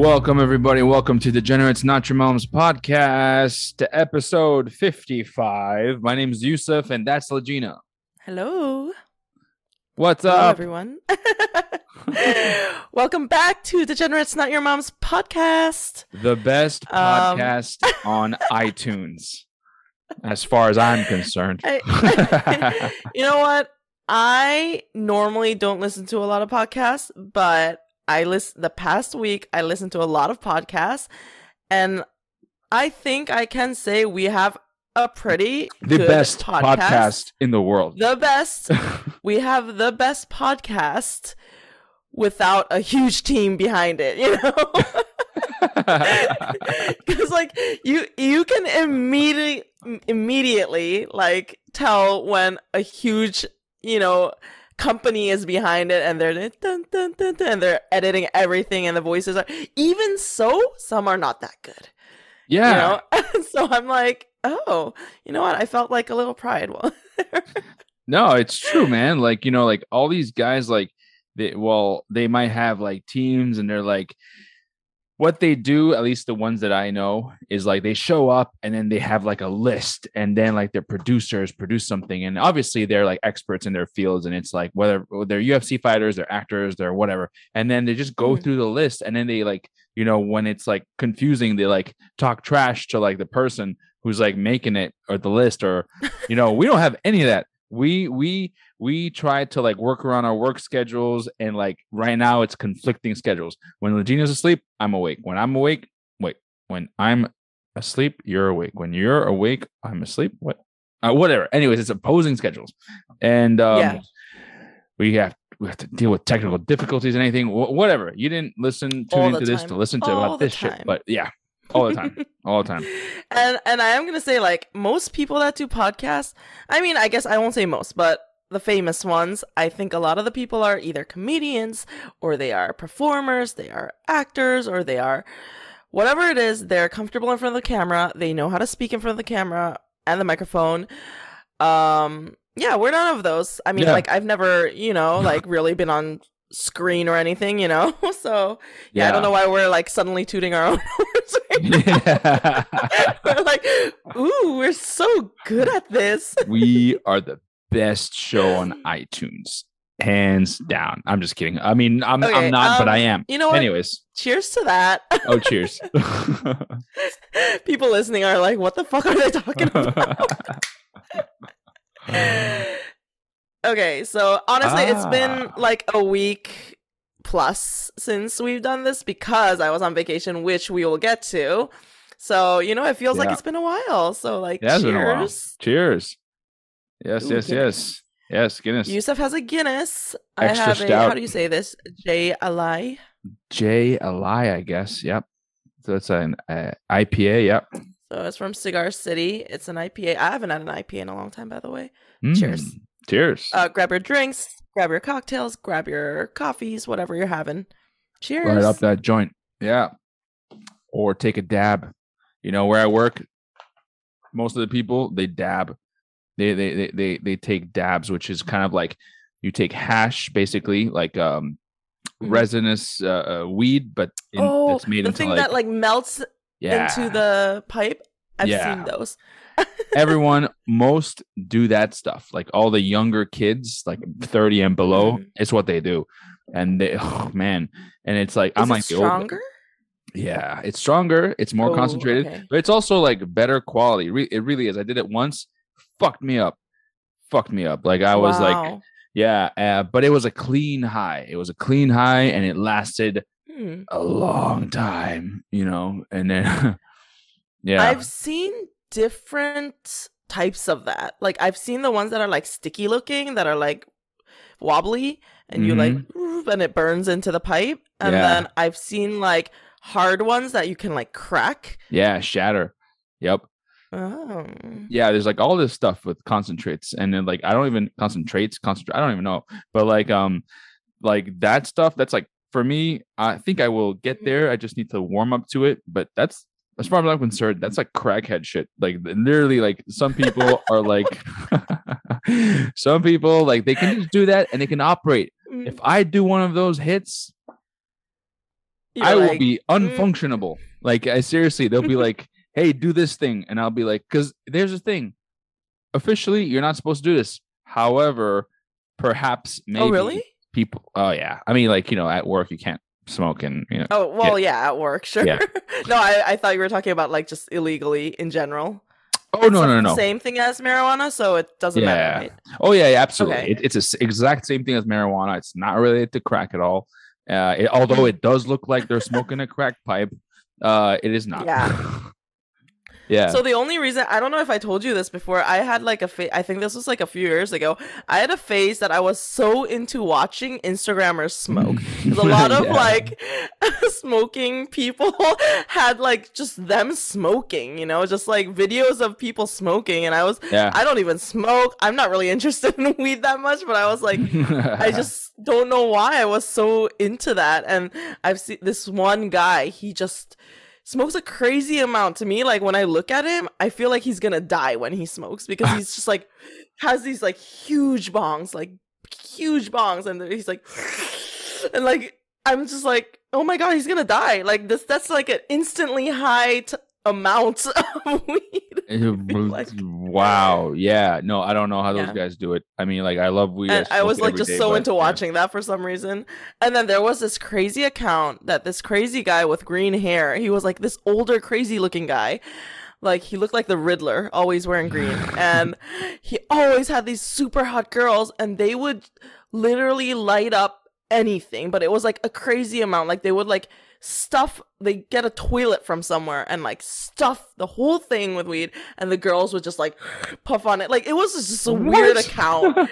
Welcome, everybody. Welcome to Degenerates Not Your Mom's podcast, episode 55. My name is Youssef, and that's Legina. Hello. What's Hello, up? everyone. Welcome back to Degenerates Not Your Mom's podcast. The best Um, podcast on iTunes, as far as I'm concerned. I- you know what? I normally don't listen to a lot of podcasts, but I listen the past week I listened to a lot of podcasts and I think I can say we have a pretty the good best podcast. in the world. The best we have the best podcast without a huge team behind it, you know? Cuz like you you can immediately immediately like tell when a huge, you know, company is behind it and they're dun, dun, dun, and they're editing everything and the voices are even so some are not that good. yeah. You know? so I'm like, "Oh, you know what? I felt like a little pride No, it's true, man. Like, you know, like all these guys, like, they, well, they might have like teams and they're like, what they do, at least the ones that I know, is like they show up and then they have like a list and then like their producers produce something. And obviously they're like experts in their fields. And it's like whether they're UFC fighters, they're actors, they're whatever. And then they just go Mhm. through the list and then they like, you know, when it's like confusing, they like talk trash to like the person who's like making it or the list or you know we don't have any of that we we we try to like work around our work schedules and like right now it's conflicting schedules. When Legina's asleep i'm awake. When i'm awake wait. When i'm asleep you're awake. When you're awake i'm asleep what uh, whatever. Anyways it's opposing schedules. And um Yeah. we have we have to deal with technical difficulties and anything wh- whatever. You didn't listen tune the into this to listen to All about this shit but yeah all the time all the time. And and I am gonna say like most people that do podcasts. I mean, I guess I won't say most, but the famous ones. I think a lot of the people are either comedians or they are performers, they are actors, or they are whatever it is. They're comfortable in front of the camera. They know how to speak in front of the camera and the microphone. Um, yeah, we're none of those. I mean, Yeah. like I've never, you know, like really been on screen or anything, you know. so yeah, I don't know why we're like suddenly tooting our own horns right yeah. we're like, ooh, we're so good at this. we are the best show on iTunes, hands down. I'm just kidding. I mean, I'm Okay, I'm not, but I um, am. You know what? Anyways, Cheers to that. oh cheers. People listening are like, what the fuck are they talking about? okay, so honestly, it's been Ah. like a week plus since we've done this because I was on vacation, which we will get to. So, you know, it feels like it's been a while. So, like, Yeah, it's been a while. cheers. cheers. Yes, Ooh, yes, Guinness. yes. Yes, Guinness. Youssef has a Guinness. Extra I have a, how do you say this? Jai Alai. J Eli, I guess. Yep. So it's an uh, IPA. Yep. So it's from Cigar City. It's an IPA. I haven't had an IPA in a long time, by the way. Cheers. Mm, Cheers. Uh, grab your drinks, grab your cocktails, grab your coffees, whatever you're having. Cheers. right up that joint. Yeah. Or take a dab. You know, where I work, most of the people they dab. They they they they, they take dabs, which is kind of like you take hash, basically like um Mhm. resinous uh, uh, weed, but in, oh, it's made the into thing like, that like melts yeah. into the pipe. I've Yeah. seen those. Everyone, most do that stuff. Like all the younger kids, like thirty and below, Mhm. it's what they do. And they, oh man, and it's like Is I'm it like old- stronger? Yeah, it's stronger. It's more Oh, concentrated, okay. but it's also like better quality. Re- it really is. I did it once, fucked me up, fucked me up. Like I was like, yeah, uh, but it was a clean high. It was a clean high, and it lasted Hmm. a long time. You know, and then yeah, I've seen different types of that. Like I've seen the ones that are like sticky looking, that are like wobbly, and you like and it burns into the pipe. And Yeah. then I've seen like hard ones that you can like crack. yeah, shatter. Yep. Oh. yeah there's like all this stuff with concentrates and then like i don't even concentrates concentrate i don't even know but like um like that stuff that's like for me i think i will get there i just need to warm up to it but that's as far as i'm concerned that's like crackhead shit like literally like some people are like some people like they can just do that and they can operate Mm. if i do one of those hits You're I will like, be mm. unfunctionable. Like I seriously, they'll be like, "Hey, do this thing," and I'll be like, "Cause there's a thing. Officially, you're not supposed to do this. However, perhaps maybe Oh, really? people. Oh yeah, I mean, like you know, at work you can't smoke, and you know, Oh, well, yeah, at work, sure. Yeah. no, I, I thought you were talking about like just illegally in general. oh no, It's no, no, Same thing as marijuana, so it doesn't Yeah. matter, right? Oh yeah, yeah, absolutely. Okay. It, it's the exact same thing as marijuana. It's not related to crack at all. Uh, it, although it does look like they're smoking a crack pipe, uh, it is not. Yeah. yeah. So the only reason I don't know if I told you this before, I had like a fa- I think this was like a few years ago. I had a phase that I was so into watching Instagrammers smoke. There's a lot of Yeah. like smoking people had like just them smoking, you know, just like videos of people smoking and I was yeah. I don't even smoke. I'm not really interested in weed that much, but I was like I just don't know why I was so into that. And I've seen this one guy, he just smokes a crazy amount to me. Like when I look at him, I feel like he's gonna die when he smokes because he's just like has these like huge bongs, like huge bongs, and he's like and like I'm just like, oh my god, he's gonna die. Like this that's like an instantly high t- amount of weed. Like- wow. Yeah. No, I don't know how those Yeah. guys do it. I mean, like, I love weed. and I smoke was like just day, so but, into yeah. watching that for some reason. And then there was this crazy account that this crazy guy with green hair, he was like this older, crazy looking guy. Like he looked like the Riddler, always wearing green. and he always had these super hot girls, and they would literally light up anything, but it was like a crazy amount. Like they would like stuff they get a toilet from somewhere and like stuff the whole thing with weed and the girls would just like puff on it like it was just a weird account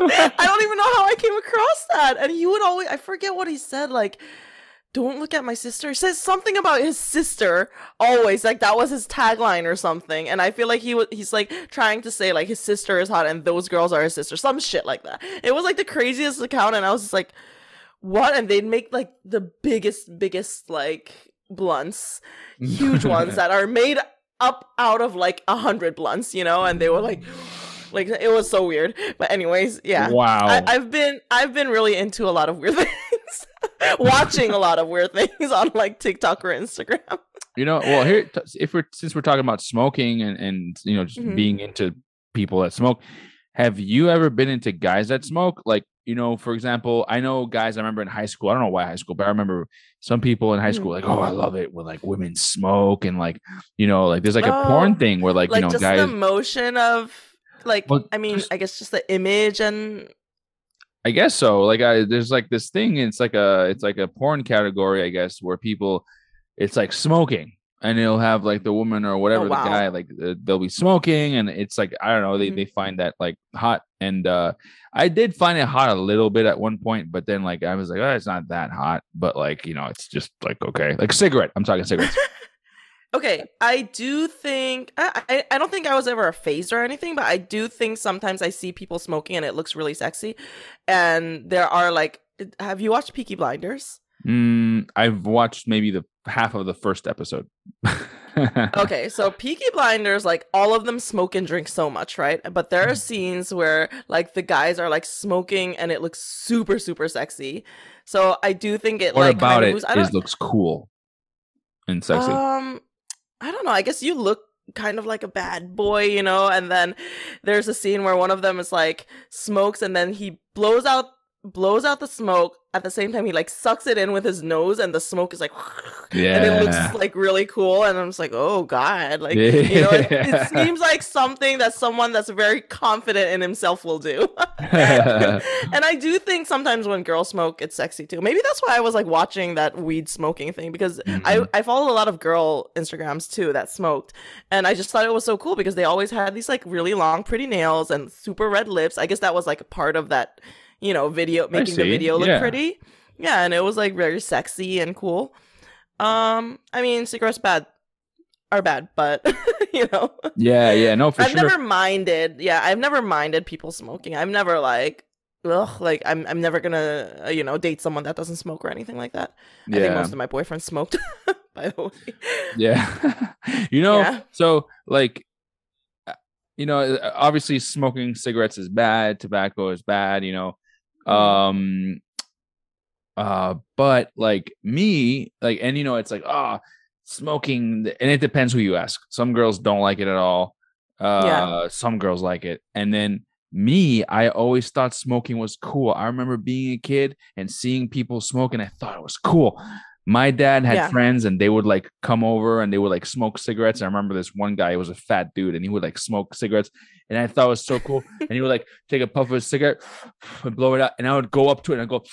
I don't even know how I came across that. And he would always, I forget what he said, like, don't look at my sister. He says something about his sister always, like that was his tagline or something. And I feel like he was, he's like trying to say like his sister is hot and those girls are his sister, some shit like that. It was like the craziest account, and I was just like, what? And they'd make like the biggest, biggest like blunts, huge ones that are made up out of like a hundred blunts, you know, and they were like, like it was so weird. But anyways, yeah. Wow. I, I've been I've been really into a lot of weird things, watching a lot of weird things on like TikTok or Instagram. you know, well, here, if we're since we're talking about smoking and and you know just Mhm. being into people that smoke, have you ever been into guys that smoke? Like, you know, for example, I know guys. I remember in high school. I don't know why high school, but I remember some people in high school Mhm. like, oh, I love it when like women smoke and like, you know, like there's like a Oh, porn thing where like, Like, you know just guys. the motion of like Well, I mean, I guess just the image and I guess so. Like I there's like this thing, it's like a it's like a porn category, I guess, where people it's like smoking and it'll have like the woman or whatever Oh, wow. the guy like they'll be smoking and it's like I don't know, they Mhm. they find that like hot and uh I did find it hot a little bit at one point, but then like I was like, oh, it's not that hot, but like, you know, it's just like okay. Like cigarette. I'm talking cigarettes. Okay, I do think I, I don't think I was ever a phase or anything, but I do think sometimes I see people smoking and it looks really sexy. And there are like have you watched Peaky Blinders? mm, I've watched maybe the half of the first episode. Okay, so Peaky Blinders, like all of them smoke and drink so much, right? But there are scenes where like the guys are like smoking and it looks super, super sexy. So I do think it what like about it moves- is looks cool and sexy. Um, I don't know. I guess you look kind of like a bad boy, you know. And then there's a scene where one of them is like smokes, and then he blows out blows out the smoke. At the same time, he like sucks it in with his nose, and the smoke is like, yeah. and it looks like really cool. And I'm just like, oh god, like you know, it, it seems like something that someone that's very confident in himself will do. and I do think sometimes when girls smoke, it's sexy too. Maybe that's why I was like watching that weed smoking thing because I, Mhm. I followed a lot of girl Instagrams too that smoked. And I just thought it was so cool because they always had these like really long, pretty nails and super red lips. I guess that was like a part of that, you know, video making the video look Yeah. pretty. Yeah, and it was like very sexy and cool. Um, I mean, cigarettes bad are bad, but you know. yeah, yeah, no, for I've sure. never minded. Yeah, I've never minded people smoking. I'm never like, ugh, like I'm I'm never gonna uh, you know date someone that doesn't smoke or anything like that. I think yeah, most of my boyfriends smoked. by the way. yeah. you know, Yeah. so like, uh, you know, obviously smoking cigarettes is bad. Tobacco is bad. You know. Um, Uh, but like me, like, and you know, it's like, ah, smoking, and it depends who you ask. Some girls don't like it at all. Uh, Yeah. some girls like it, and then me, I always thought smoking was cool. I remember being a kid and seeing people smoking. I thought it was cool. My dad had Yeah. friends and they would like come over and they would like smoke cigarettes. I remember this one guy, he was a fat dude, and he would like smoke cigarettes. And I thought it was so cool. and he would like take a puff of a cigarette and blow it out. And I would go up to it and I'd go,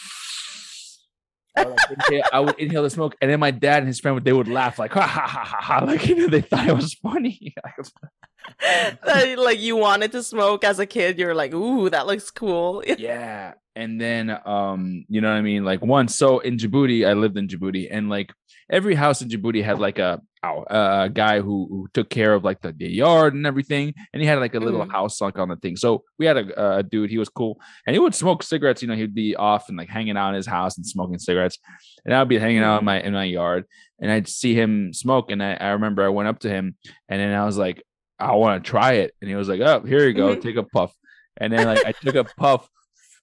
I would, like, inhale, I would inhale the smoke. And then my dad and his friend would they would laugh like ha ha ha ha ha. Like you know, they thought it was funny. Like you wanted to smoke as a kid, you're like, ooh, that looks cool. yeah and then um you know what i mean like once so in djibouti i lived in djibouti and like every house in djibouti had like a a guy who, who took care of like the, the yard and everything and he had like a little Mhm. house like on the thing so we had a, a dude he was cool and he would smoke cigarettes you know he'd be off and like hanging out in his house and smoking cigarettes and i'd be hanging out in my in my yard and i'd see him smoke and i, I remember i went up to him and then i was like i want to try it and he was like oh here you go Mhm. take a puff and then like i took a puff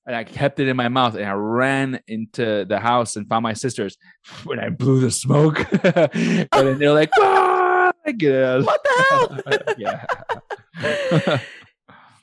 and I kept it in my mouth and I ran into the house and found my sisters when I blew the smoke. and then they're like, ah, get. What the hell? yeah.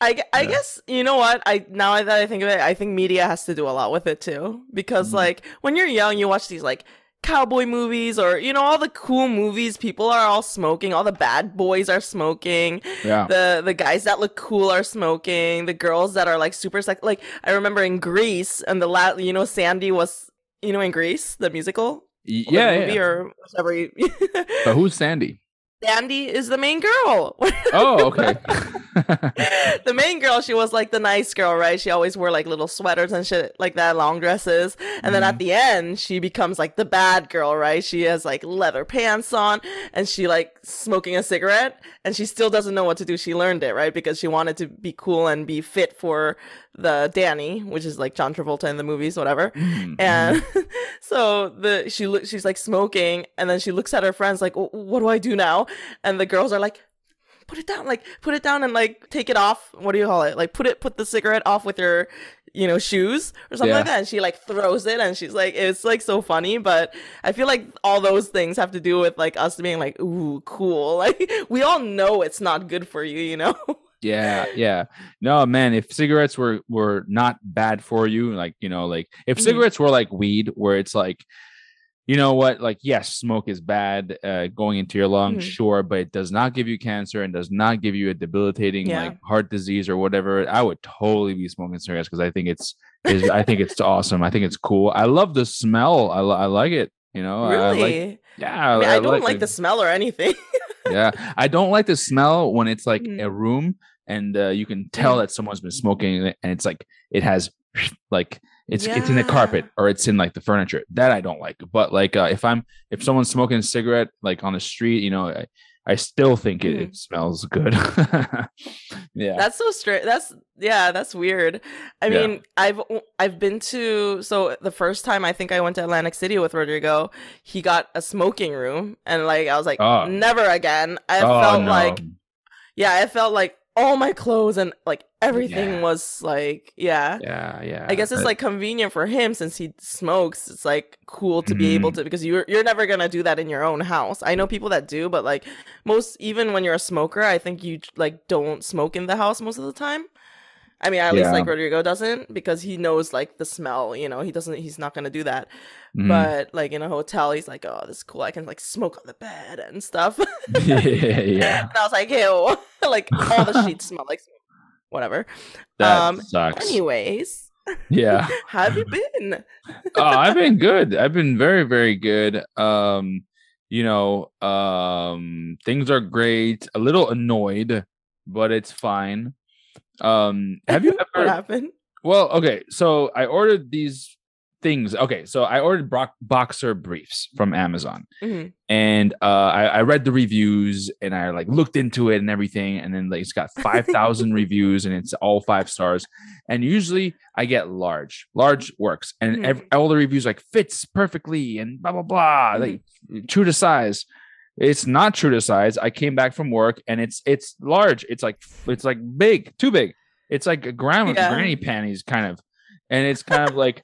I, I Yeah. guess you know what I now that I think of it, I think media has to do a lot with it too because Mhm. like when you're young, you watch these like cowboy movies or you know all the cool movies. People are all smoking. All the bad boys are smoking. yeah. The the guys that look cool are smoking. The girls that are like super sex. Like I remember in Grease and the last you know Sandy was you know in Grease the musical the Yeah. movie yeah. or whatever. You- But who's Sandy? Sandy is the main girl. Oh, okay. the main girl, she was like the nice girl, right? She always wore like little sweaters and shit like that, long dresses. And then at mm-hmm. the end, she becomes like the bad girl, right? She has like leather pants on and she like smoking a cigarette and she still doesn't know what to do. She learned it, right? Because she wanted to be cool and be fit for the Danny, which is like John Travolta in the movies, whatever. Mhm, And so the she look she's like smoking, and then she looks at her friends like, "What do I do now?" And the girls are like, "Put it down, like put it down and like take it off. What do you call it? Like put it put the cigarette off with your, you know, shoes or something like that." And she like throws it, and she's like, "It's like so funny." But I feel like all those things have to do with like us being like, "Ooh, cool." Like we all know it's not good for you, you know. yeah yeah no man if cigarettes were were not bad for you like you know like if Mhm. cigarettes were like weed where it's like you know what like yes smoke is bad uh, going into your lungs Mhm. sure but it does not give you cancer and does not give you a debilitating Yeah. like heart disease or whatever i would totally be smoking cigarettes because i think it's is i think it's awesome i think it's cool i love the smell i, I like it you know I- I really? like yeah I, mean, I, don't like, it the smell or anything. yeah i don't like the smell when it's like Mhm. a room and uh, you can tell Mhm. that someone's been smoking and it's like it has like it's it's in the carpet or it's in like the furniture that i don't like but like uh, if i'm if someone's smoking a cigarette like on the street you know i, I still think it, mm-hmm. it smells good yeah That's so strange. That's yeah, that's weird. I Yeah. mean, I've I've been to so the first time I think I went to Atlantic City with Rodrigo, he got a smoking room and like I was like Oh. never again. I Oh, felt no. like yeah, I felt like all my clothes and like everything Yeah. was like yeah. yeah yeah I guess it's Uh, like convenient for him since he smokes. It's like cool to be able Mhm. to because you're you're never gonna do that in your own house. I know people that do, but like most even when you're a smoker, I think you like don't smoke in the house most of the time. I mean, at least like Rodrigo doesn't because he knows like the smell. You know, he doesn't. He's not gonna do that. mhm. But like in a hotel, he's like, oh, this is cool. I can like smoke on the bed and stuff. yeah yeah and I was like, ew, like all the sheets smell like smoke. Whatever. that um, sucks Anyways, yeah how have you been? oh, I've been good. I've been very, very good. Um, you know, um, things are great. A little annoyed, but it's fine. Um, have you what ever? happened? well, okay. So I ordered these things. Okay, so I ordered bro- boxer briefs from Amazon, Mhm. and uh, I, I read the reviews and I like looked into it and everything, and then like it's got five thousand reviews and it's all five stars. And usually I get large, large works, and Mhm. ev- all the reviews like fits perfectly and blah blah blah, like true to size. It's not true to size. I came back from work and it's it's large. It's like it's like big, too big. It's like a grandma Yeah. granny panties kind of, and it's kind of like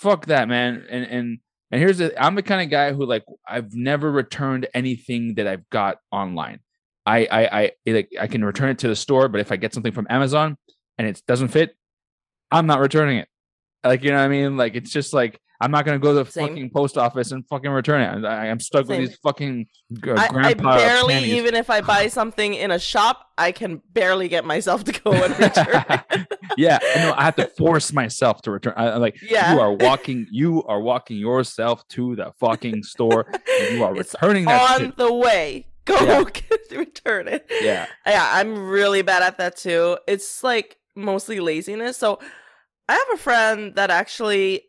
fuck that, man. And and and here's the I'm the kind of guy who like I've never returned anything that I've got online. I I I like I can return it to the store, but if I get something from Amazon and it doesn't fit, I'm not returning it. Like you know what I mean? Like it's just like I'm not gonna go to the Same. fucking post office and fucking return it. I, I'm stuck Same. with these fucking I, I barely even if I buy something in a shop, I can barely get myself to go and return. it. Yeah, I know. I have to force myself to return. I, I'm like Yeah. you are walking, you are walking yourself to the fucking store, and you are It's returning that on shit. the way. Go Yeah. return it. Yeah, Yeah, I'm really bad at that too. It's like mostly laziness. So I have a friend that actually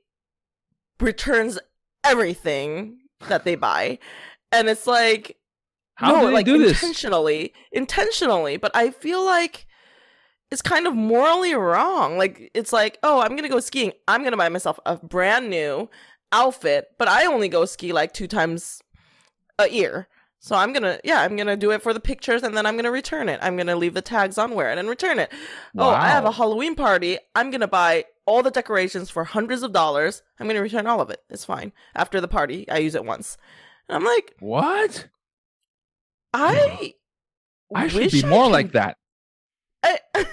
returns everything that they buy. And it's like how no, do they like do this? intentionally. Intentionally. But I feel like it's kind of morally wrong. Like it's like, oh, I'm gonna go skiing. I'm gonna buy myself a brand new outfit, but I only go ski like two times a year. So I'm gonna, yeah, I'm gonna do it for the pictures, and then I'm gonna return it. I'm gonna leave the tags on, wear it, and return it. Oh, I have a Halloween party. I'm gonna buy all the decorations for hundreds of dollars. I'm gonna return all of it. It's fine. After the party, I use it once. And I'm like, What? I, I should be more can- like that. I,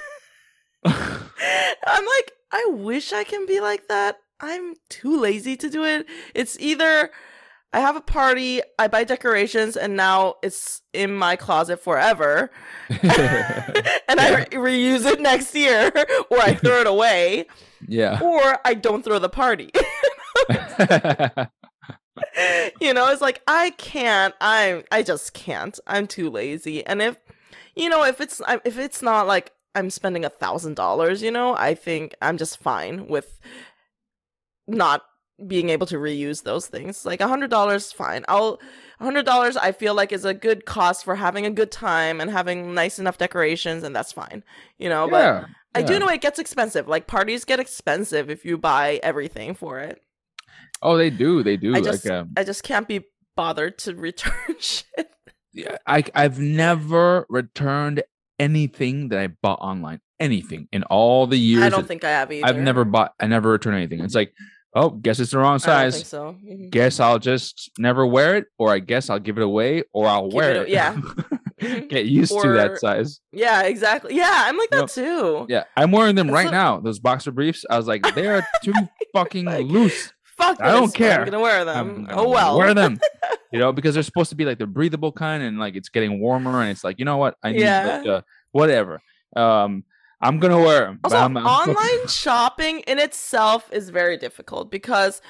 I'm like, I wish I can be like that. I'm too lazy to do it. It's either I have a party, I buy decorations, and now it's in my closet forever, and I re- reuse it next year, or I throw it away, yeah. or I don't throw the party. you know, it's like I can't. I'm. I just can't. I'm too lazy. And if you know, if it's if it's not like I'm spending a thousand dollars, you know, I think I'm just fine with not being able to reuse those things. Like a hundred dollars, fine. I'll a hundred dollars. I feel like is a good cost for having a good time and having nice enough decorations, and that's fine. You know, but yeah. I do know it gets expensive. Like parties get expensive if you buy everything for it. Oh, they do. They do. I like, just um, I just can't be bothered to return shit. yeah, I I've never returned anything that I bought online. Anything in all the years. I don't think I have either. I've never bought. I never returned anything. It's like, oh, guess it's the wrong I don't size. think so. Mhm. Guess I'll just never wear it, or I guess I'll give it away, or I'll Give wear it it. yeah. Mhm. Get used to that size. Yeah, exactly. Yeah, I'm like that Yep. too. Yeah, I'm wearing them That's right now. Those boxer briefs. I was like, they are too fucking Like, loose. Fuck I don't care. I'm gonna wear I'm them. gonna oh well. wear them. You know, because they're supposed to be like the breathable kind, and like it's getting warmer, and it's like, you know what? I need Yeah. like, uh, whatever. Um, I'm gonna wear them. Also, online shopping in itself is very difficult because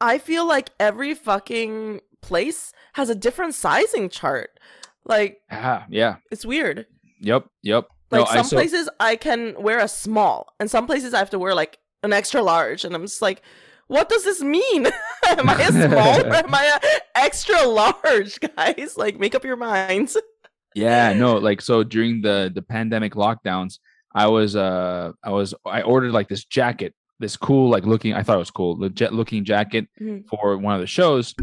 I feel like every fucking place has a different sizing chart. Like Ah, yeah. it's weird. Yep. Yep. Like no, I some so- places I can wear a small, and some places I have to wear like an extra large, and I'm just like, what does this mean? am I a small or am I a extra large, guys? Like, make up your minds. yeah no like so during the the pandemic lockdowns i was uh i was i ordered like this jacket this cool like looking i thought it was cool legit looking jacket Mhm. for one of the shows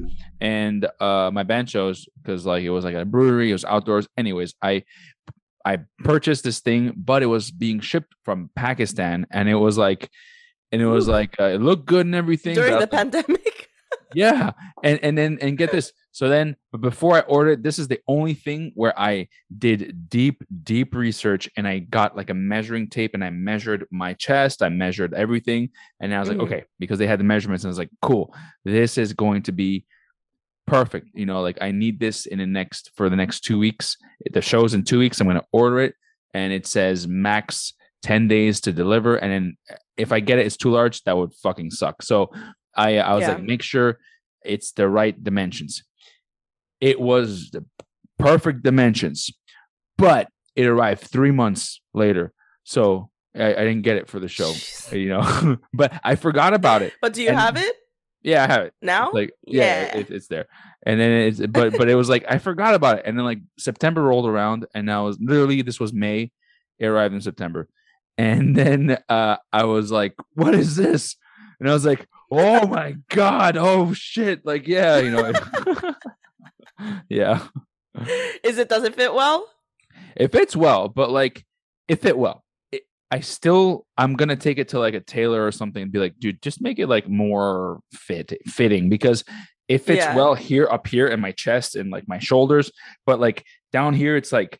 and uh my band shows because like it was like a brewery it was outdoors anyways i i purchased this thing but it was being shipped from pakistan and it was like and it was Ooh. like uh, it looked good and everything During the like, pandemic, yeah. And and then and get this. So then but before i ordered this is the only thing where i did deep deep research and i got like a measuring tape and i measured my chest i measured everything. And i was Mhm. like okay because they had the measurements and i was like cool. This is going to be perfect. You know like i need this in the next for the next two weeks. The show's in two weeks. I'm going to order it. And it says max 10 days to deliver. And then if i get it it's too large that would fucking suck. So i i was Yeah. like make sure it's the right dimensions. It was the perfect dimensions but it arrived three months later. So i, I didn't get it for the show you know but i forgot about it. But do you And- have it? Yeah i have it. Now? like yeah, Yeah. It, it's there. And then it's but but it was like i forgot about it. And then like september rolled around and now was literally this was may. It arrived in september and then uh i was like what is this and i was like oh my god oh shit like yeah you know yeah Is it? Does it fit well? it fits well but like it fit well it, I still I'm gonna take it to like a tailor or something and be like, dude, just make it like more fit fitting because it fits Yeah. well here up here in my chest and like my shoulders, but like down here it's like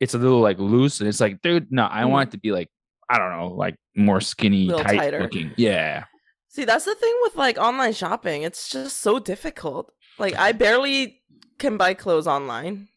it's a little like loose and it's like, dude, no, I Mhm. want it to be like I don't know, like more skinny, tight tighter. looking. Yeah. See, that's the thing with like online shopping. It's just so difficult. Like I barely can buy clothes online.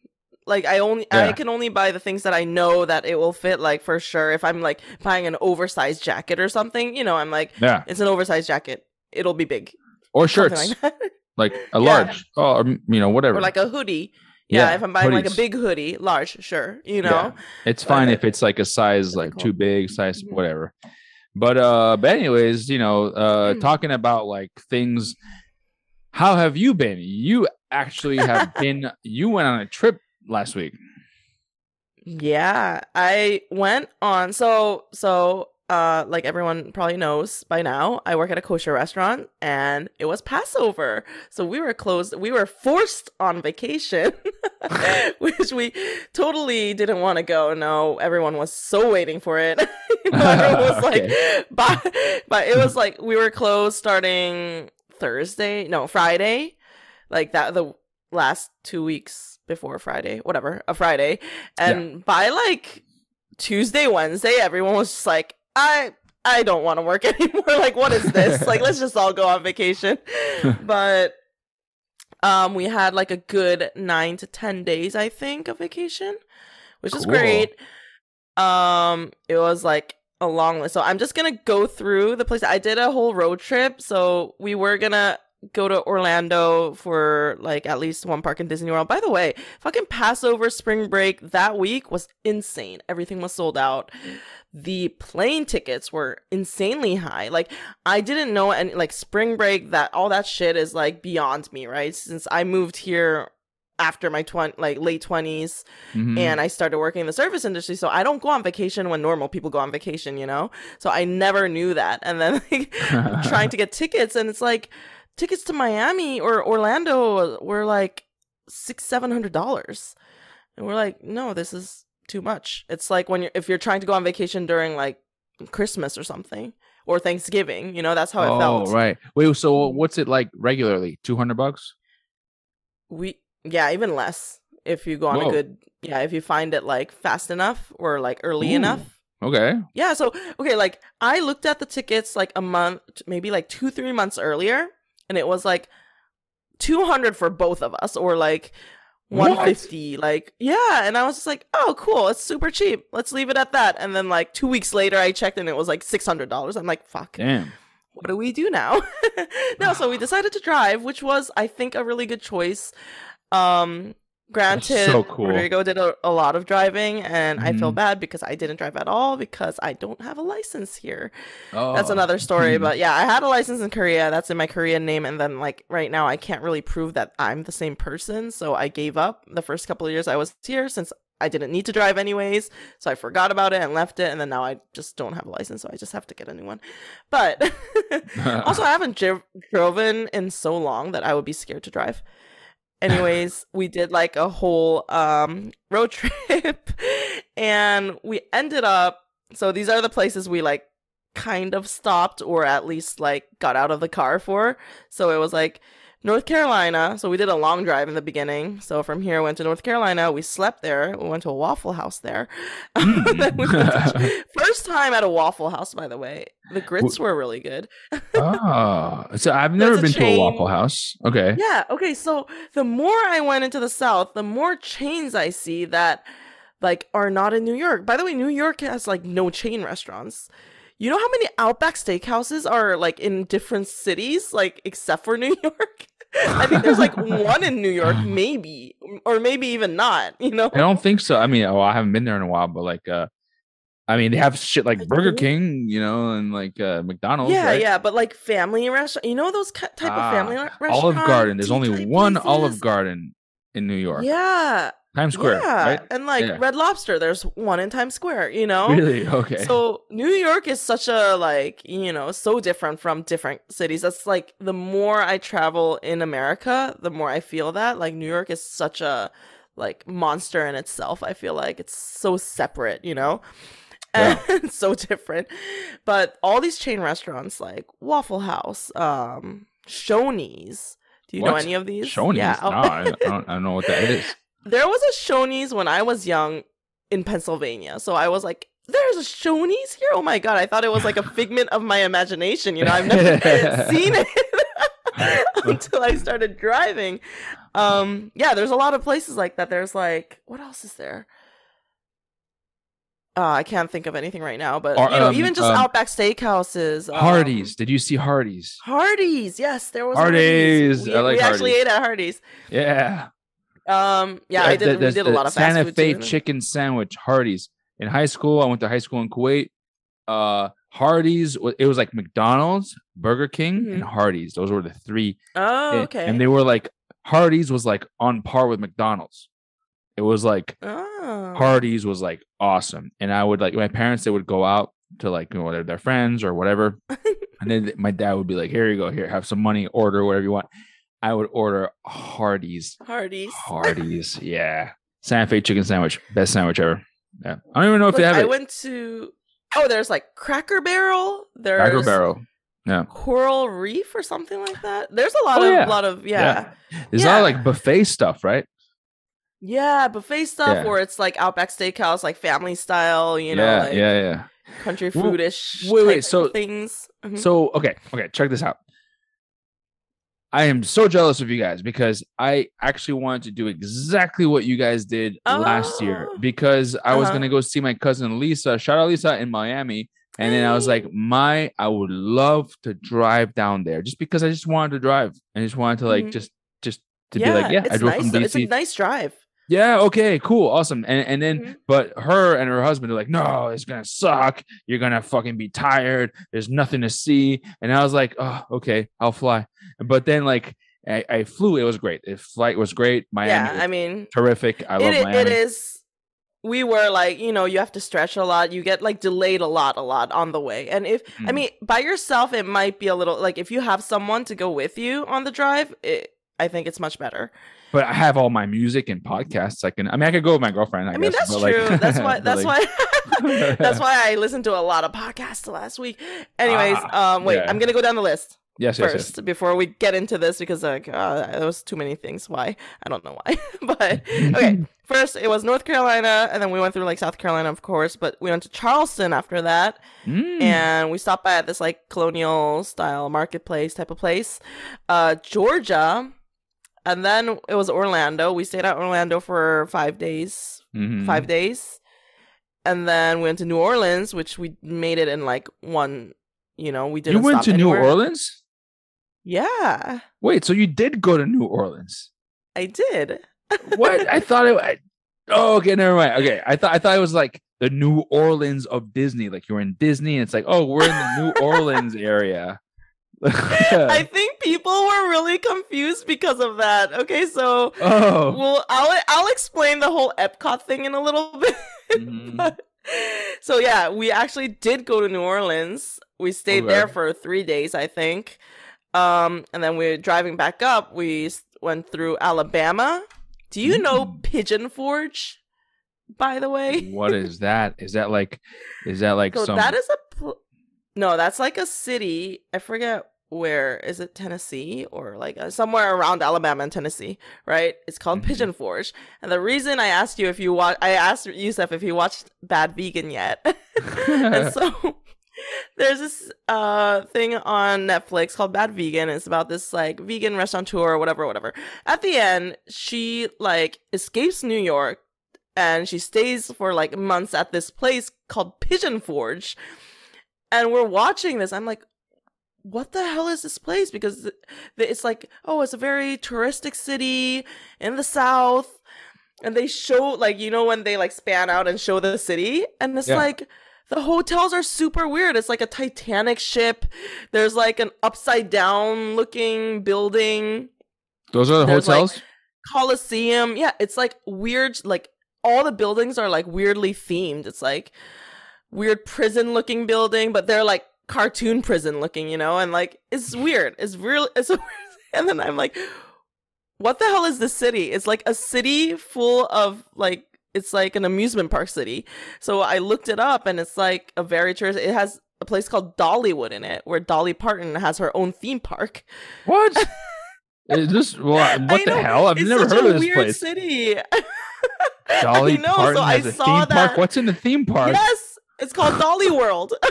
Like I only I can only buy the things that I know that it will fit like for sure. If I'm like buying an oversized jacket or something, you know, I'm like Yeah. it's an oversized jacket. It'll be big. Or shirts. like. Like a Yeah. large. Or, you know, whatever. or like a hoodie. Yeah, Yeah, if I'm buying like a big hoodie, large, sure, you know. Yeah. It's fine But if it's like a size like difficult. too big, size Mhm. whatever. But uh but anyways, you know, uh Mm. talking about like things how have you been? You actually have been you went on a trip last week. Yeah, I went on so so uh like everyone probably knows by now, I work at a kosher restaurant and it was Passover. So we were closed. We were forced on vacation, which we totally didn't want to go. No, everyone was so waiting for it. but it was like Okay. but, but it was like we were closed starting Thursday, no, Friday. Like that the last 2 weeks before Friday, whatever, a Friday. And by like Tuesday, Wednesday, everyone was just like, I I don't want to work anymore. like, what is this? like, let's just all go on vacation. but um, we had like a good nine to ten days, I think, of vacation, which is great. Um, it was like a long list. So I'm just gonna go through the place. I did a whole road trip, so we were gonna go to Orlando for like at least one park in Disney World. By the way, fucking Passover spring break that week was insane. Everything was sold out. The plane tickets were insanely high. Like I didn't know and like spring break that all that shit is like beyond me, right? Since I moved here after my 20 like late 20s Mhm. and I started working in the service industry. So I don't go on vacation when normal people go on vacation, you know? So I never knew that. And then like trying to get tickets and it's like tickets to Miami or Orlando were like six, seven hundred dollars. And we're like, no, this is too much. It's like when you're if you're trying to go on vacation during like Christmas or something. Or Thanksgiving, you know, that's how it oh, felt. right. Wait, so what's it like regularly? 200 bucks? We yeah, even less if you go on Whoa. a good yeah, if you find it like fast enough or like early Ooh. enough. Okay. Yeah, so okay, like I looked at the tickets like a month, maybe like two, three months earlier, and it was like two hundred for both of us, or like What? one fifty. Like, yeah, and I was just like, oh, cool, it's super cheap. Let's leave it at that. And then like two weeks later, I checked and it was like six hundred dollars. I'm like, fuck, Damn. what do we do now? no, so we decided to drive, which was, I think, a really good choice. Um, granted, so cool. Rodrigo did a, a lot of driving, and I feel Mhm. bad because I didn't drive at all because I don't have a license here. Oh. That's another story, Mhm. but yeah, I had a license in Korea. That's in my Korean name, and then like right now, I can't really prove that I'm the same person, so I gave up the first couple of years I was here since. I didn't need to drive anyways, so I forgot about it and left it, and then now I just don't have a license, so I just have to get a new one. But also, I haven't dri- driven in so long that I would be scared to drive. Anyways, we did like a whole um road trip and we ended up so these are the places we like kind of stopped or at least like got out of the car for. So it was like North Carolina. So we did a long drive in the beginning. So from here, went to North Carolina. We slept there. We went to a Waffle House there. Then hmm. we went to- First time at a Waffle House, by the way. The grits were really good. oh, so I've never been to a Waffle. House. Okay. Yeah. Okay. So the more I went into the South, the more chains I see that like are not in New York. By the way, New York has like no chain restaurants. You know how many Outback Steakhouses are like in different cities, like except for New York? I think there's like one in New York, maybe, or maybe even not. You know? I don't think so. I mean, oh, I haven't been there in a while, but like, uh, I mean, they have shit like I Burger. King, you know, and like uh, McDonald's. Yeah, right? yeah, but like family restaurant. You know those type Ah, of family re- restaurant. Olive Garden. There's only one Olive? Garden in New York. Yeah, Times Square, yeah, right? and like Yeah. Red Lobster. There's one in Times Square. You know, Really? Okay. So New York is such a like, you know, so different from different cities. That's like the more I travel in America, the more I feel that like New York is such a like monster in itself. I feel like it's so separate, you know. Yeah. and so different. But all these chain restaurants like Waffle House, um, Shoney's. Do you know any of these? Shoney's. Yeah. No, I, I don't. I don't know what that is. there was a Shoney's when I was young in Pennsylvania. So I was like, there's a Shoney's here? Oh my god, I thought it was like a figment of my imagination. You know, I've never seen it until I started driving. Um, yeah, there's a lot of places like that. There's like what else is there? Uh, I can't think of anything right now, but you know, um, even just um, Outback Steakhouses, um, Hardee's. Did you see Hardee's? Hardee's, yes, there was Hardee's. We, I like we actually ate at Hardee's. Yeah. Um, yeah, I did. the- we the- did a lot of Santa fast food Fe chicken sandwich, Hardee's. In high school, I went to high school in Kuwait. Uh, Hardee's. It was like McDonald's, Burger King, and Hardee's. Those were the three. Oh, and- okay. And they were like Hardee's was like on par with McDonald's. It was like oh. Hardee's was like awesome, and I would like my parents. They would go out to like you know whatever their friends or whatever, and then my dad would be like, "Here you go, here have some money, order whatever you want." I would order Hardee's, Hardee's. Hardee's, yeah, Santa Fe chicken sandwich, best sandwich ever. Yeah, I don't even know if Look, they have it. I it. went to. Oh, there's like Cracker Barrel. There's Cracker Barrel. Yeah, Coral Reef or something like that. There's a lot Oh, of yeah. lot of yeah. there's a lot of like buffet stuff, right? Yeah, buffet stuff Yeah. where it's like Outback Steakhouse, like family style, you know, yeah, like yeah, yeah. country foodish. wait, wait, so- things. Mhm. So okay, okay, check this out. I am so jealous of you guys because I actually wanted to do exactly what you guys did last year Oh. because I was Uh-huh. gonna go see my cousin Lisa. Shout out Lisa in Miami. And then I was like, my, I would love to drive down there just because I just wanted to drive. I just wanted to like Mhm. just just to yeah, be like, yeah, I drove nice. from though. It's a nice drive. Yeah, okay, cool, awesome. And and then Mhm. but her and her husband are like, no, it's gonna suck. You're gonna fucking be tired. There's nothing to see. And I was like, oh, okay, I'll fly. But then like I, I flew. It was great. The flight was great. Miami, yeah, I mean, terrific. I love it, Miami. it is. We were like, you know, you have to stretch a lot. You get like delayed a lot, a lot on the way. And if I Mm. mean, by yourself, it might be a little like if you have someone to go with you on the drive, it, I think it's much better. But I have all my music and podcasts. I can. I mean, I could go with my girlfriend. I, I, mean, guess, that's but, like- true. that's why. That's like- why. that's why I listened to a lot of podcasts last week. Anyways, Ah, um, wait, yeah. I'm gonna go down the list Yes, yes, first yes. before we get into this because like uh, there was too many things. Why? I don't know why. but okay, first it was North Carolina, and then we went through like South Carolina, of course. But we went to Charleston after that, Mm. and we stopped by at this like colonial style marketplace type of place. Uh, Georgia, and then it was Orlando. We stayed at Orlando for five days. Mhm. Five days, and then we went to New Orleans, which we made it in like one. You know, we didn't. You went to New. Orleans. Yeah, Wait, so you did go to New Orleans? I did. What? I thought it. I, oh, okay, never mind. Okay, I thought I thought it was like the New Orleans of Disney. Like you're in Disney, and it's like, oh, we're in the New Orleans area. I think people were really confused because of that. Okay, so oh, well, I'll I'll explain the whole Epcot thing in a little bit. Mhm. But- so yeah, we actually did go to New Orleans. We stayed Okay. there for three days, I think. Um, and then we are driving back up. We went through Alabama. Do you know Mm. Pigeon Forge? By the way, what is that? Is that like? Is that like so some? that is a no. That's like a city. I forget where is it. Tennessee or like uh, somewhere around Alabama and Tennessee, right? It's called Mhm. Pigeon Forge. And the reason I asked you if you watch, I asked Youssef if he watched Bad Vegan yet. and so there's this uh thing on Netflix called Bad Vegan. It's about this like vegan restaurateur or whatever, whatever. At the end, she like escapes New York and she stays for like months at this place called Pigeon Forge. And we're watching this. I'm like, what the hell is this place? Because it's like, oh, it's a very touristic city in the south. And they show like you know when they like span out and show the city, and it's Yeah. like the hotels are super weird. It's like a Titanic ship. There's like an upside down looking building. Those are the There's, like, hotels. Coliseum. Yeah, it's like weird. Like all the buildings are like weirdly themed. It's like weird prison looking building, but they're like cartoon prison looking, you know. And like it's weird. It's real. It's a, and then I'm like, what the hell is this city? It's like a city full of like it's like an amusement park city. So I looked it up, and it's like a very tourist. It has a place called Dollywood in it, where Dolly Parton has her own theme park. What? Is this what, what the hell? I've it's never heard of this weird place. city. Dolly I know, Parton so I has a saw theme park. What's in the theme park? Yes, it's called Dolly World.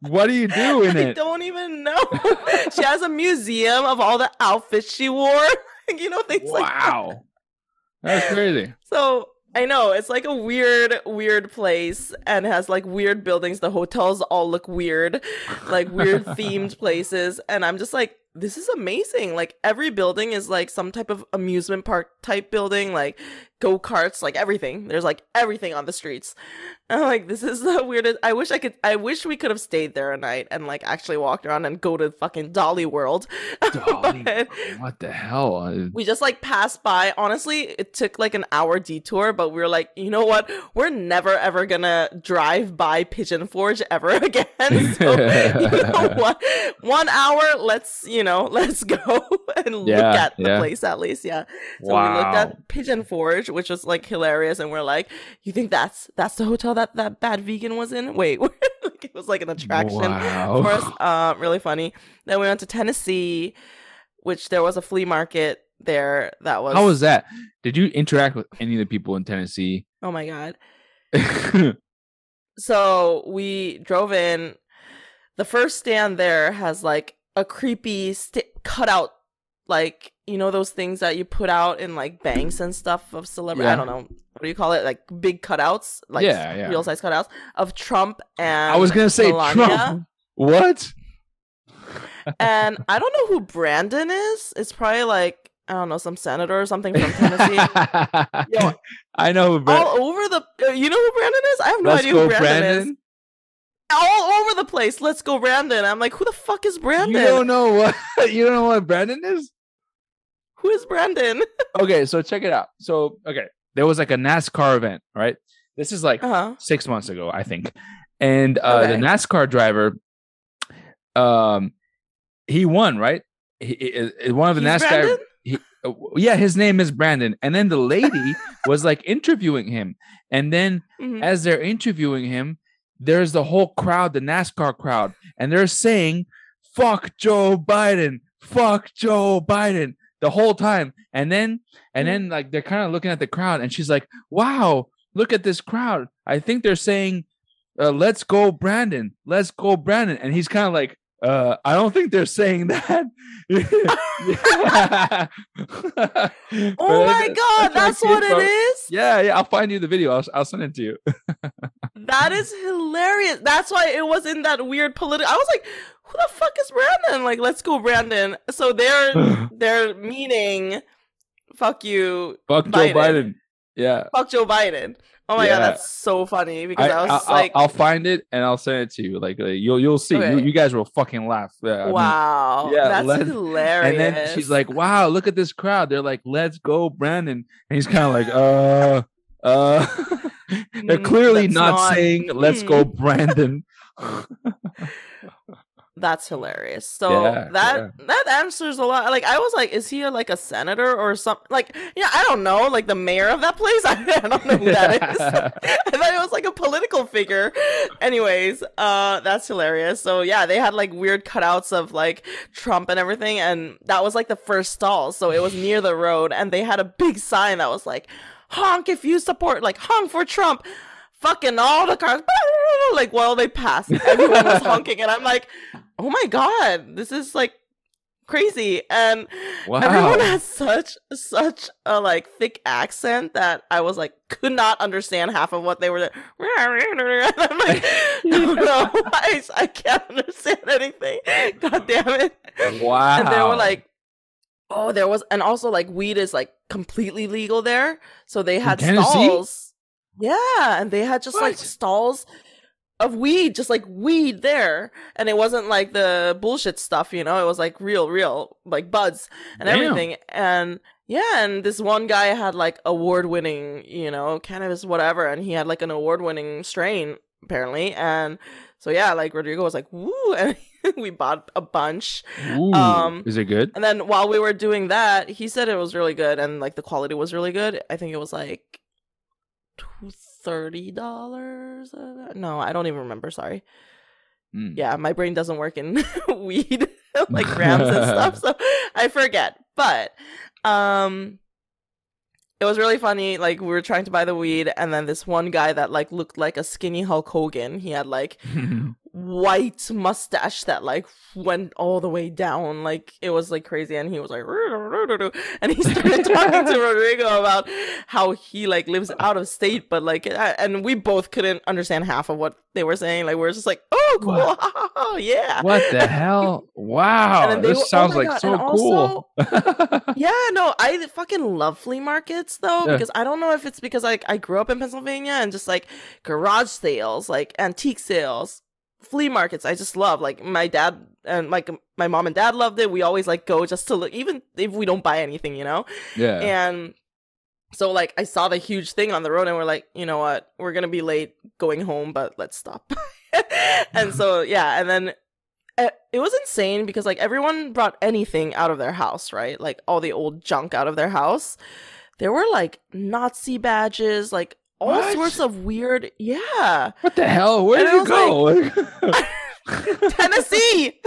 What do you do in I it? don't even know. she has a museum of all the outfits she wore. you know things like that. Wow, that's crazy. So I know it's like a weird, weird place and has like weird buildings. The hotels all look weird, like weird themed places. And I'm just like, this is amazing. Like every building is like some type of amusement park type building, like go karts, like everything. There's like everything on the streets. And I'm like, this is the weirdest. I wish I could. I wish we could have stayed there a night and like actually walked around and go to fucking Dolly World. Dolly, what the hell? Uh, we just like passed by. Honestly, it took like an hour detour, but we were like, you know what? We're never ever gonna drive by Pigeon Forge ever again. So you know what? One hour, let's you know, let's go and look Yeah, at the yeah. place at least. Yeah. So we looked at Pigeon Forge, which was like hilarious, and we're like, you think that's that's the hotel that that bad vegan was in? Wait, like, it was like an attraction Wow. for us. Uh, really funny. Then we went to Tennessee, which there was a flea market there that was. How was that? Did you interact with any of the people in Tennessee? Oh my god. So we drove in. The first stand there has like a creepy st- cutout, like you know those things that you put out in like banks and stuff of celebrity. I don't know what do you call it, like big cutouts, like Yeah, yeah. real size cutouts of Trump and I was gonna say Melania. Trump. What? and I don't know who Brandon is. It's probably like I don't know some senator or something from Tennessee. Yo, I know. who Brand- all over the, uh, you know who Brandon is? I have no Let's idea who Brandon, is. All over the place. Let's go, Brandon. I'm like, who the fuck is Brandon? You don't know what you don't know what Brandon is? Who is Brandon? Okay, so check it out. So okay, there was like a NASCAR event, right? This is like Uh huh. six months ago, I think. And uh the NASCAR driver, um, he won, right? He, he- he- one of the He's NASCAR, he, uh, yeah, his name is Brandon. And then the lady was like interviewing him, and then Mhm. as they're interviewing him, there's the whole crowd, the NASCAR crowd, and they're saying, fuck Joe Biden, fuck Joe Biden the whole time. And then, and Mm. then like they're kind of looking at the crowd, and she's like, wow, look at this crowd. I think they're saying, uh, let's go, Brandon, let's go, Brandon. And he's kind of like, uh, I don't think they're saying that. Oh my god, that's what it is. is. Yeah, yeah. I'll find you the video. I'll, I'll send it to you. That is hilarious. That's why it was in that weird political. I was like, who the fuck is Brandon? Like, let's go, Brandon. So they're they're meaning, fuck you, Fuck Joe Biden. Yeah. fuck Joe Biden. Oh my Yeah. god, that's so funny because I, I, was will like, I'll find it and I'll send it to you. Like uh, you'll you'll see. You, Okay. you guys will fucking laugh. Yeah, I mean, wow, yeah, that's hilarious. and then she's like, "Wow, look at this crowd." They're like, "Let's go, Brandon." And he's kind of like, "Uh, uh." They're Mm, clearly not, not- saying, "Let's go, Brandon." That's hilarious. So Yeah, that that answers a lot. Like I was like, is he a, like a senator or something? Like yeah, I don't know. Like the mayor of that place. I, don't know who that is. I thought it was like a political figure. Anyways, uh, that's hilarious. So yeah, they had like weird cutouts of like Trump and everything, and that was like the first stall. So it was near the road, and they had a big sign that was like, "Honk if you support," like "Honk for Trump." Fucking all the cars, like while they passed, everyone was honking, and I'm like, "Oh my god, this is like crazy!" And wow. Everyone has such such a like thick accent that I was like could not understand half of what they were. And I'm like, no, no, I, I can't understand anything. God damn it! wow. And they were like, oh, there was, and also like weed is like completely legal there, so they had stalls. Yeah, and they had just like stalls of weed, just like weed there, and it wasn't like the bullshit stuff, you know. It was like real, real, like buds and Damn. everything. And yeah, and this one guy had like award winning, you know, cannabis, whatever, and he had like an award winning strain apparently. And so yeah, like Rodrigo was like, woo, and we bought a bunch. Ooh, um, is it good? And then while we were doing that, he said it was really good and like the quality was really good. I think it was like thirty dollars. No, I don't even remember. Sorry. Mm. Yeah, my brain doesn't work in weed like grams and stuff, so I forget. But um it was really funny. Like we were trying to buy the weed, and then this one guy that like looked like a skinny Hulk Hogan. He had like white mustache that like went all the way down. Like it was like crazy. And he was like and he started talking to rodrigo about how he like lives out of state. But like and we both couldn't understand half of what they were saying. Like we are just like oh cool oh, yeah. What the hell? Wow. This were, oh sounds oh like God. so and cool. also, yeah no i fucking love flea markets though because i don't know if it's because like i grew up in pennsylvania and just like garage sales like antique sales flea markets I just love. Like my dad and like my mom and dad loved it. We always like go just to look, even if we don't buy anything, you know. Yeah. And so like I saw the huge thing on the road, and we're like, you know what, we're gonna be late going home, but let's stop. and so yeah, and then eh, it was insane because like everyone brought anything out of their house, right? Like all the old junk out of their house. There were like Nazi badges, like all what? sorts of weird yeah. What the hell? Where did you go? like, tennessee.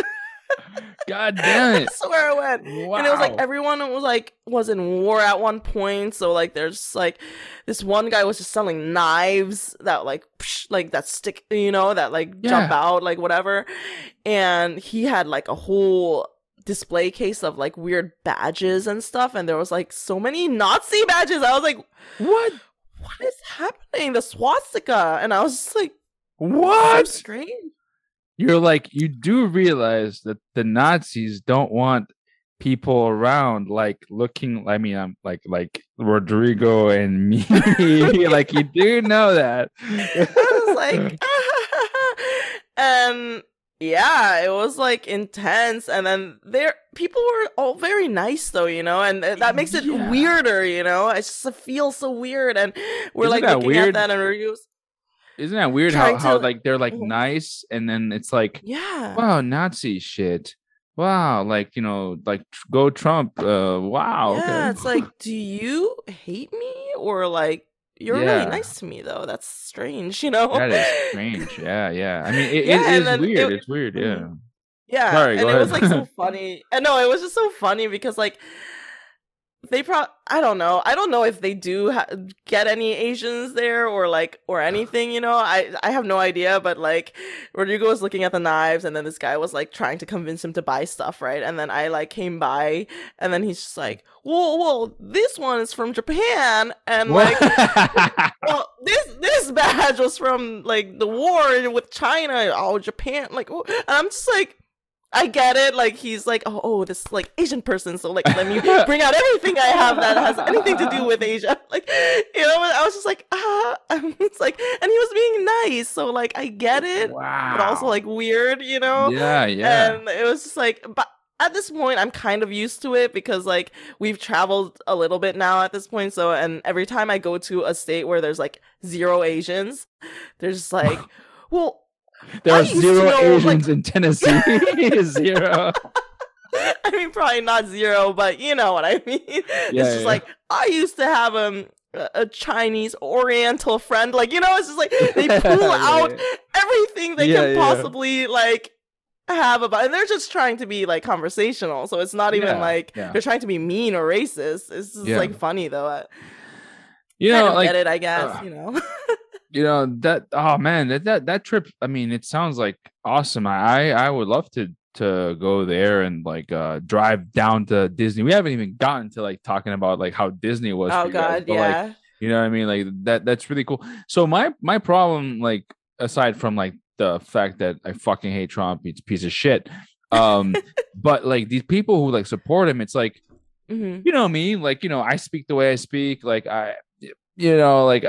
God damn it. That's where it went. Wow. and it was like everyone was like was in war at one point. So like there's like this one guy was just selling knives that like psh, like that stick you know that like yeah. jump out like whatever. And he had like a whole display case of like weird badges and stuff. And there was like so many nazi badges. I was like what what is happening? The swastika. And I was just like, what? So strange. You're like, you do realize that the Nazis don't want people around like looking I mean I'm like like Rodrigo and me like you do know that I was like and um, yeah, it was like intense, and then there people were all very nice though, you know, and that makes it yeah. weirder, you know. It just feels so weird, and we're Isn't like looking weird? at that and reviews. Isn't that weird how, how like they're like mm-hmm. nice and then it's like yeah wow Nazi shit wow like you know like go Trump uh wow yeah okay. it's like do you hate me or like you're yeah. really nice to me though. That's strange, you know. That is strange. Yeah, yeah. I mean, it, yeah, it is weird. It, it's weird. Yeah. Mm-hmm. Yeah. Sorry, and it was like so funny. And no, it was just so funny because like they pro I don't know. I don't know if they do ha- get any Asians there or like or anything, you know. I I have no idea, but like Rodrigo was looking at the knives and then this guy was like trying to convince him to buy stuff, right? And then I like came by and then he's just like, "Whoa, whoa, this one is from Japan." And like well, this this badge was from like the war with China. Oh, Japan. Like oh, and I'm just like I get it. Like he's like, oh, oh, this like Asian person. So like, let me bring out everything I have that has anything to do with Asia. Like, you know, I was just like, ah, it's like, and he was being nice. So like, I get it, wow. but also like weird, you know? Yeah, yeah. And it was just like, but at this point, I'm kind of used to it because like we've traveled a little bit now at this point. So, and every time I go to a state where there's like zero Asians, there's like, well there are zero know, Asians like... in Tennessee. zero. I mean, probably not zero, but you know what I mean. Yeah, it's just yeah. like I used to have um, a Chinese Oriental friend. Like you know, it's just like they pull yeah, out everything they can possibly like have about, and they're just trying to be like conversational. So it's not even like they're trying to be mean or racist. It's just like funny though. You know, like, get it, I guess. Uh, you know you know that oh man that that that trip i mean it sounds like awesome. I i would love to to go there and like uh drive down to disney. We haven't even gotten to like talking about like how disney was oh god guys, yeah like, you know what i mean? Like that that's really cool. So my my problem like aside from like the fact that i fucking hate trump he's a piece of shit um but like these people who like support him it's like mm-hmm. you know me like you know i speak the way i speak like i you know like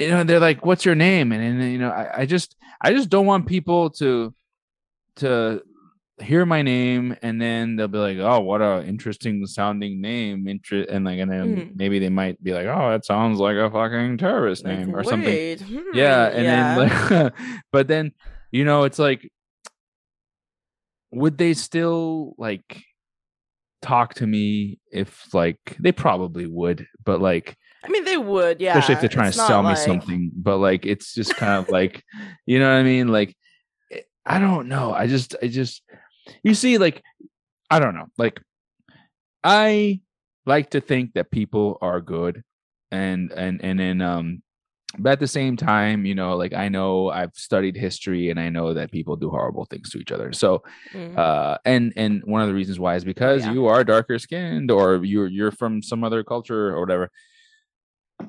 you know they're like what's your name and, and you know I, I just i just don't want people to to hear my name and then they'll be like oh what a interesting sounding name interest and like and then mm. maybe they might be like oh that sounds like a fucking terrorist like, name or something hmm. yeah and yeah. then like but then you know it's like would they still like talk to me if like they probably would but like I mean, they would, yeah. especially if they're trying It's to sell me something. But like, it's just kind of like, you know what I mean? Like, I don't know. I just, I just, you see, like, I don't know. Like, I like to think that people are good, and and and then um, but at the same time, you know, like I know I've studied history and I know that people do horrible things to each other. So Mhm. uh and and one of the reasons why is because yeah. you are darker skinned or you're you're from some other culture or whatever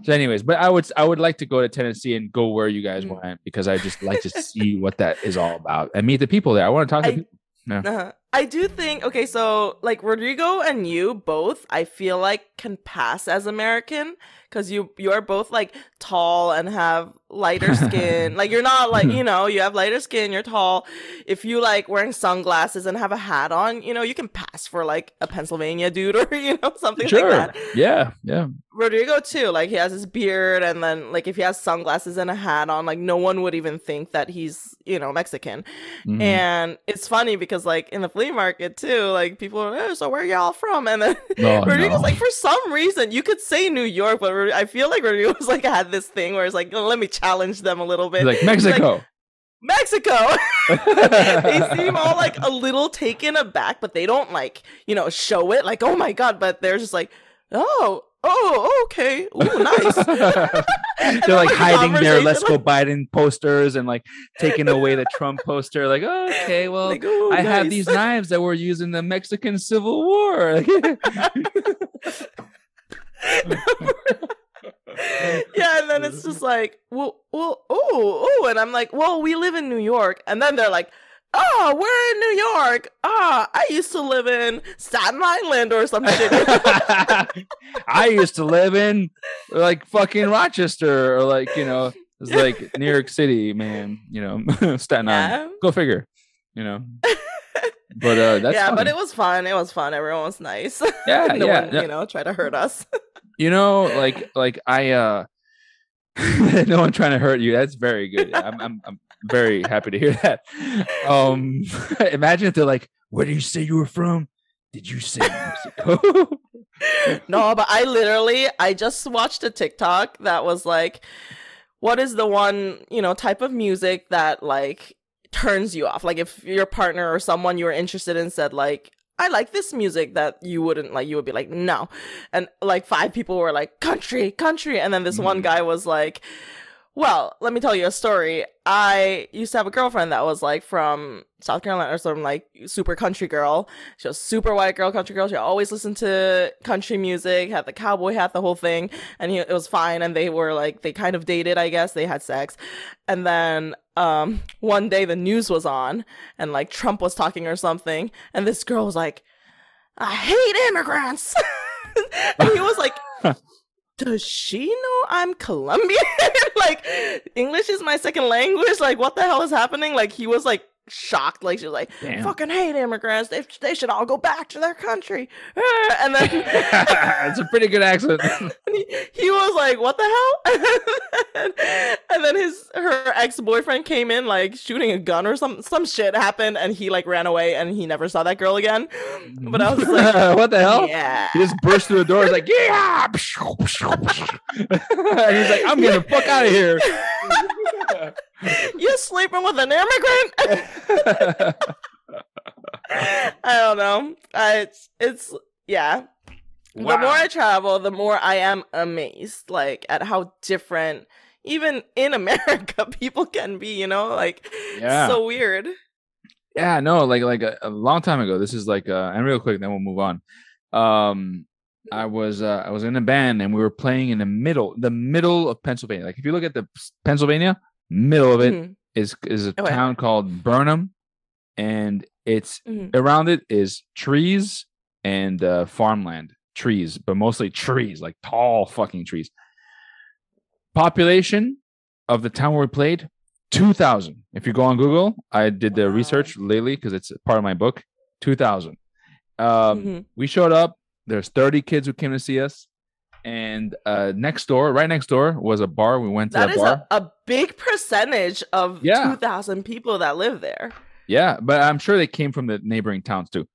so anyways but i would i would like to go to tennessee and go where you guys Mhm. went because i just like to see what that is all about and meet the people there i want to talk to I- people Uh-huh. I do think okay, so like Rodrigo and you both, I feel like can pass as American because you you are both like tall and have lighter skin. like you're not like you know you have lighter skin, you're tall. If you like wearing sunglasses and have a hat on, you know you can pass for like a Pennsylvania dude or you know something sure like that. yeah yeah Rodrigo too, like he has his beard and then like if he has sunglasses and a hat on, like no one would even think that he's you know Mexican. Mhm. And it's funny because like in the flea market too, like people are, oh, so where y'all from? And then Oh, Rodrigo's no. like, for some reason, you could say New York, but Rod- I feel like Rodrigo's like had this thing where it's like, let me challenge them a little bit. He's like He's like, mexico Mexico. they seem all like a little taken aback, but they don't like, you know, show it like, oh my god, but they're just like, oh, oh, okay, ooh, nice. They're like hiding their let's go biden posters and like taking away the trump poster like oh, okay well like, ooh, I have these knives that were used in the Mexican Civil War. yeah, and then it's just like, well, well, oh, oh, and I'm like, well, we live in New York, and then they're like, oh, we're in New York. Ah, I used to live in Staten Island or some shit. I used to live in like fucking Rochester or like, you know, it's like New York City, man, you know, Staten Island. Go figure, you know. But uh that's yeah, but it was fun. It was fun. Everyone was nice. yeah, no yeah, one, yeah. you know, tried to hurt us. You know, like like I uh no one trying to hurt you. That's very good. I'm I'm I'm very happy to hear that. Um imagine if they're like, where do you say you were from? Did you say Mexico? no, but I literally I just watched a TikTok that was like what is the one, you know, type of music that like turns you off? Like if your partner or someone you were interested in said like I like this music that you wouldn't like you would be like no. And like five people were like country, country and then this one Mhm. guy was like well, let me tell you a story. I used to have a girlfriend that was like from South Carolina or some like super country girl. She was super white girl, country girl. She always listened to country music, had the cowboy hat, the whole thing, and he, it was fine. And they were like, they kind of dated, I guess. They had sex, and then um one day the news was on, and like Trump was talking or something, and this girl was like, "I hate immigrants," and he was like. Does she know I'm Colombian? like English is my second language. Like what the hell is happening? Like he was like shocked. Like she was like, Damn. fucking hate immigrants. They they should all go back to their country. And then it's a pretty good accent. he, he was like, "What the hell?" and then his her ex boyfriend came in like shooting a gun or some some shit happened, and he like ran away, and he never saw that girl again. But I was like, what the hell? "Yeah." He just burst through the door. He's like, yeah. and he's like, I'm getting the fuck out of here. You sleeping with an immigrant? I don't know. I, it's it's yeah. The more I travel, the more I am amazed, like at how different, even in America, people can be. You know, like Yeah. so weird. yeah, no, like like a, a long time ago. This is like uh and real quick, then we'll move on. Um I was uh I was in a band and we were playing in the middle, the middle of Pennsylvania. Like if you look at the Pennsylvania, middle of it Mhm, is is a Okay. town called Burnham, and it's mhm. around it is trees and uh, farmland trees, but mostly trees, like tall fucking trees. Population of the town where we played, two thousand. If you go on Google, I did the Wow. research lately because it's part of my book. Two thousand. Um, Mhm. We showed up. There's thirty kids who came to see us, and uh, next door, right next door, was a bar. We went to That the is bar. a, a big percentage of Yeah. two thousand people that live there. Yeah, but I'm sure they came from the neighboring towns too.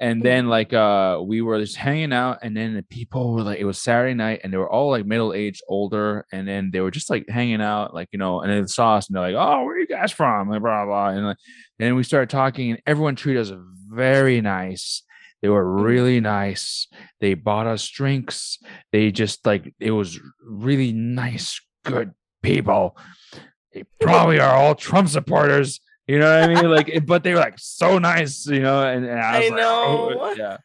and then like uh we were just hanging out and then the people were like it was saturday night and they were all like middle-aged older and then they were just like hanging out like you know and then saw us and they're like oh where are you guys from like blah blah and like and we started talking and everyone treated us very nice they were mm-hmm. really nice they bought us drinks they just like it was really nice good people they probably are all trump supporters you know what I mean? Like, eh, but they were like so nice, you know. And, and I, I was oh, know. Oh, yeah.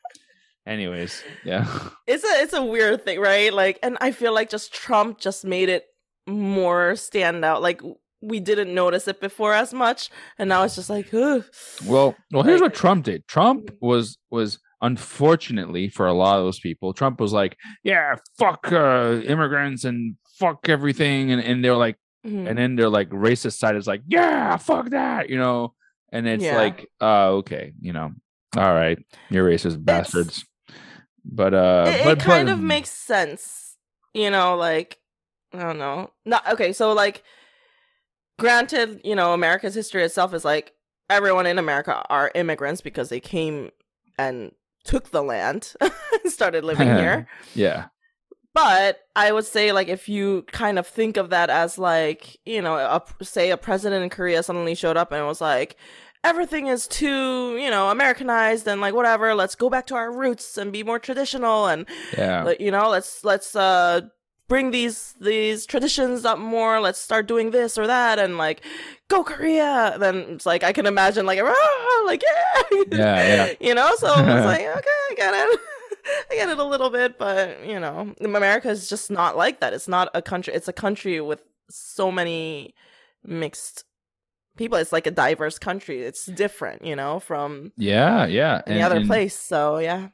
Anyways, yeah. It's a it's a weird thing, right? Like, and I feel like just Trump just made it more stand out. Like we didn't notice it before as much, and now it's just like, Ugh. well, well. Here's what Trump did. Trump was was unfortunately for a lot of those people, Trump was like, yeah, fuck uh, immigrants and fuck everything, and and they're like, Mhm. and then they're like racist side is like, yeah, fuck that, you know, and it's Yeah. like, uh, okay, you know, all right, you're racist bastards, but uh, it, it kind but- of makes sense you know like i don't know not okay so like granted you know america's history itself is like everyone in america are immigrants because they came and took the land and started living here. Yeah, but i would say like if you kind of think of that as like you know a, say a president in korea suddenly showed up and was like everything is too you know americanized and like whatever let's go back to our roots and be more traditional and yeah, you know let's let's uh bring these these traditions up more. Let's start doing this or that and like go korea. Then it's like i can imagine like "Rah!" like yeah Yeah, yeah. you know? So it's like okay i get it. I get it a little bit but you know america is just not like that. It's not a country it's a country with so many mixed people. It's like a diverse country. It's different you know from yeah, yeah. any and- other and- place. So yeah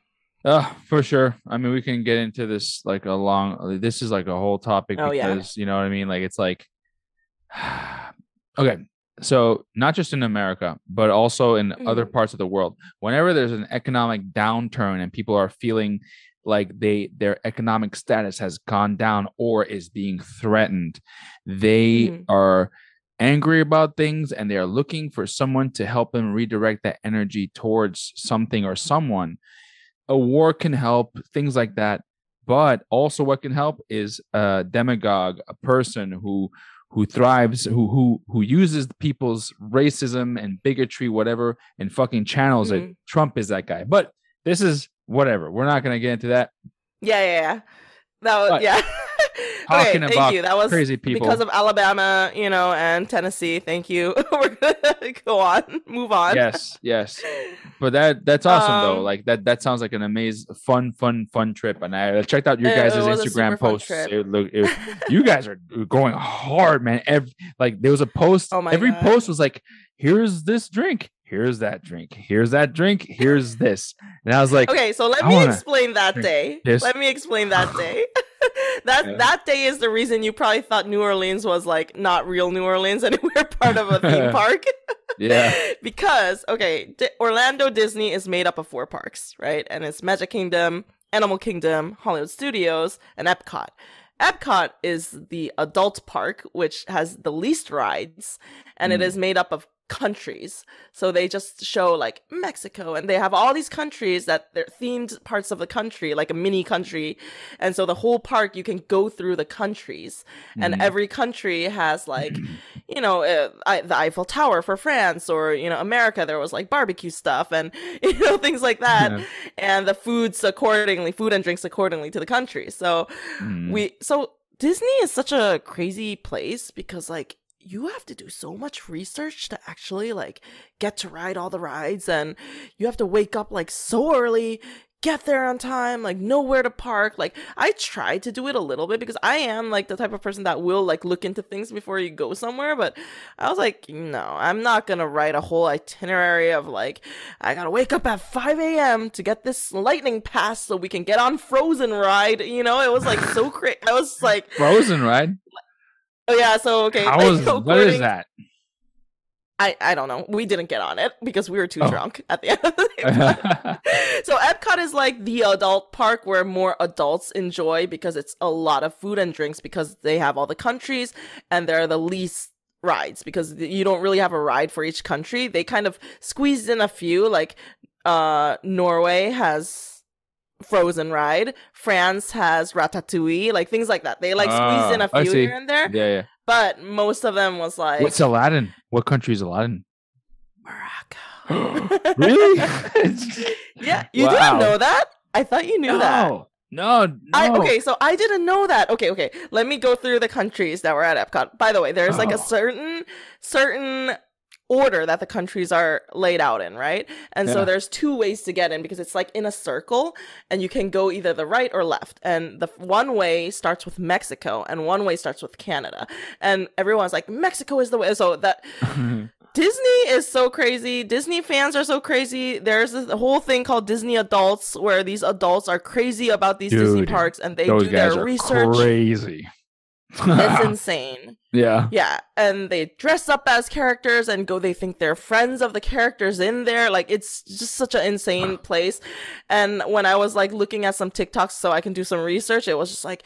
Uh, for sure. I mean, we can get into this like a long. This is like a whole topic Oh, yeah. because you know what I mean. Like it's like, okay, so not just in America, but also in other Mhm. parts of the world. Whenever there's an economic downturn and people are feeling like they their economic status has gone down or is being threatened, they Mhm. are angry about things and they are looking for someone to help them redirect that energy towards something or someone a war can help things like that but also what can help is a demagogue a person who who thrives who who who uses people's racism and bigotry whatever and fucking channels it Mhm. trump is that guy but this is whatever we're not going to get into that Yeah, yeah, yeah. That was But yeah. okay, talking thank about you. That was crazy people because of Alabama, you know, and Tennessee. Thank you. We're gonna go on, move on. yes yes but that that's awesome though Um, like that that sounds like an amazing fun fun fun trip and i checked out your guys' it was a instagram posts it look it, you guys are going hard man every like there was a post Oh my every God. post was like here's this drink here's that drink here's that drink here's this and i was like okay, so let I me explain that day. this. Let me explain that day. that Yeah. that day is the reason you probably thought New Orleans was like not real New Orleans and we're part of a theme park. yeah because okay, D- Orlando Disney is made up of four parks, right? And it's Magic Kingdom, Animal Kingdom, Hollywood Studios, and Epcot. Epcot is the adult park, which has the least rides, and it Mm. is made up of countries. So they just show like Mexico, and they have all these countries that they're themed parts of the country, like a mini country. And so the whole park, you can go through the countries, and Mhm. every country has like you know uh, I, the eiffel tower for france or you know america there was like barbecue stuff and you know things like that Yeah. and the foods accordingly food and drinks accordingly to the country so Mhm. we so disney is such a crazy place because like you have to do so much research to actually like get to ride all the rides and you have to wake up like so early get there on time like know where to park. Like i tried to do it a little bit because i am like the type of person that will like look into things before you go somewhere but i was like no i'm not gonna write a whole itinerary of like i gotta wake up at 5 a.m to get this lightning pass so we can get on frozen ride you know? It was like so crazy i was like frozen right oh yeah so okay how like, is what is that I, I don't know. We didn't get on it because we were too Oh. drunk at the end of the day. so Epcot is like the adult park where more adults enjoy because it's a lot of food and drinks because they have all the countries and they're the least rides because you don't really have a ride for each country. They kind of squeezed in a few like uh Norway has Frozen Ride. France has Ratatouille, like things like that. They like squeezed in a Ah, few here and there, Yeah, yeah. but most of them was like What's Aladdin? What country is Aladdin? Morocco. really? yeah, you Wow. didn't know that? I thought you knew that. no, no, no. I, okay, so I didn't know that. Okay, okay. Let me go through the countries that were at Epcot. By the way, there's like Oh. a certain certain order that the countries are laid out in, right? And so there's two ways to get in because it's like in a circle and you can go either the right or left. And the one way starts with Mexico and one way starts with Canada. And everyone's like Mexico is the way. So that Disney is so crazy. Disney fans are so crazy. There's this whole thing called Disney adults where these adults are crazy about these Disney parks and they Those do guys their are research. crazy. It's insane. Yeah. Yeah, and they dress up as characters and go they think they're friends of the characters in there. Like it's just such an insane place. And when I was like looking at some TikToks so I can do some research, it was just like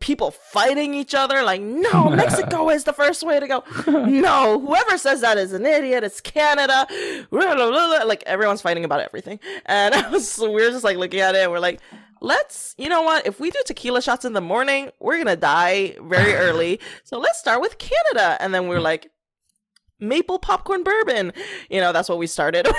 people fighting each other like no mexico is the first way to go no whoever says that is an idiot it's canada like everyone's fighting about everything and I was, we were just like looking at it and we're like let's you know what if we do tequila shots in the morning we're gonna die very early so let's start with canada and then we're hmm. like maple popcorn bourbon you know that's what we started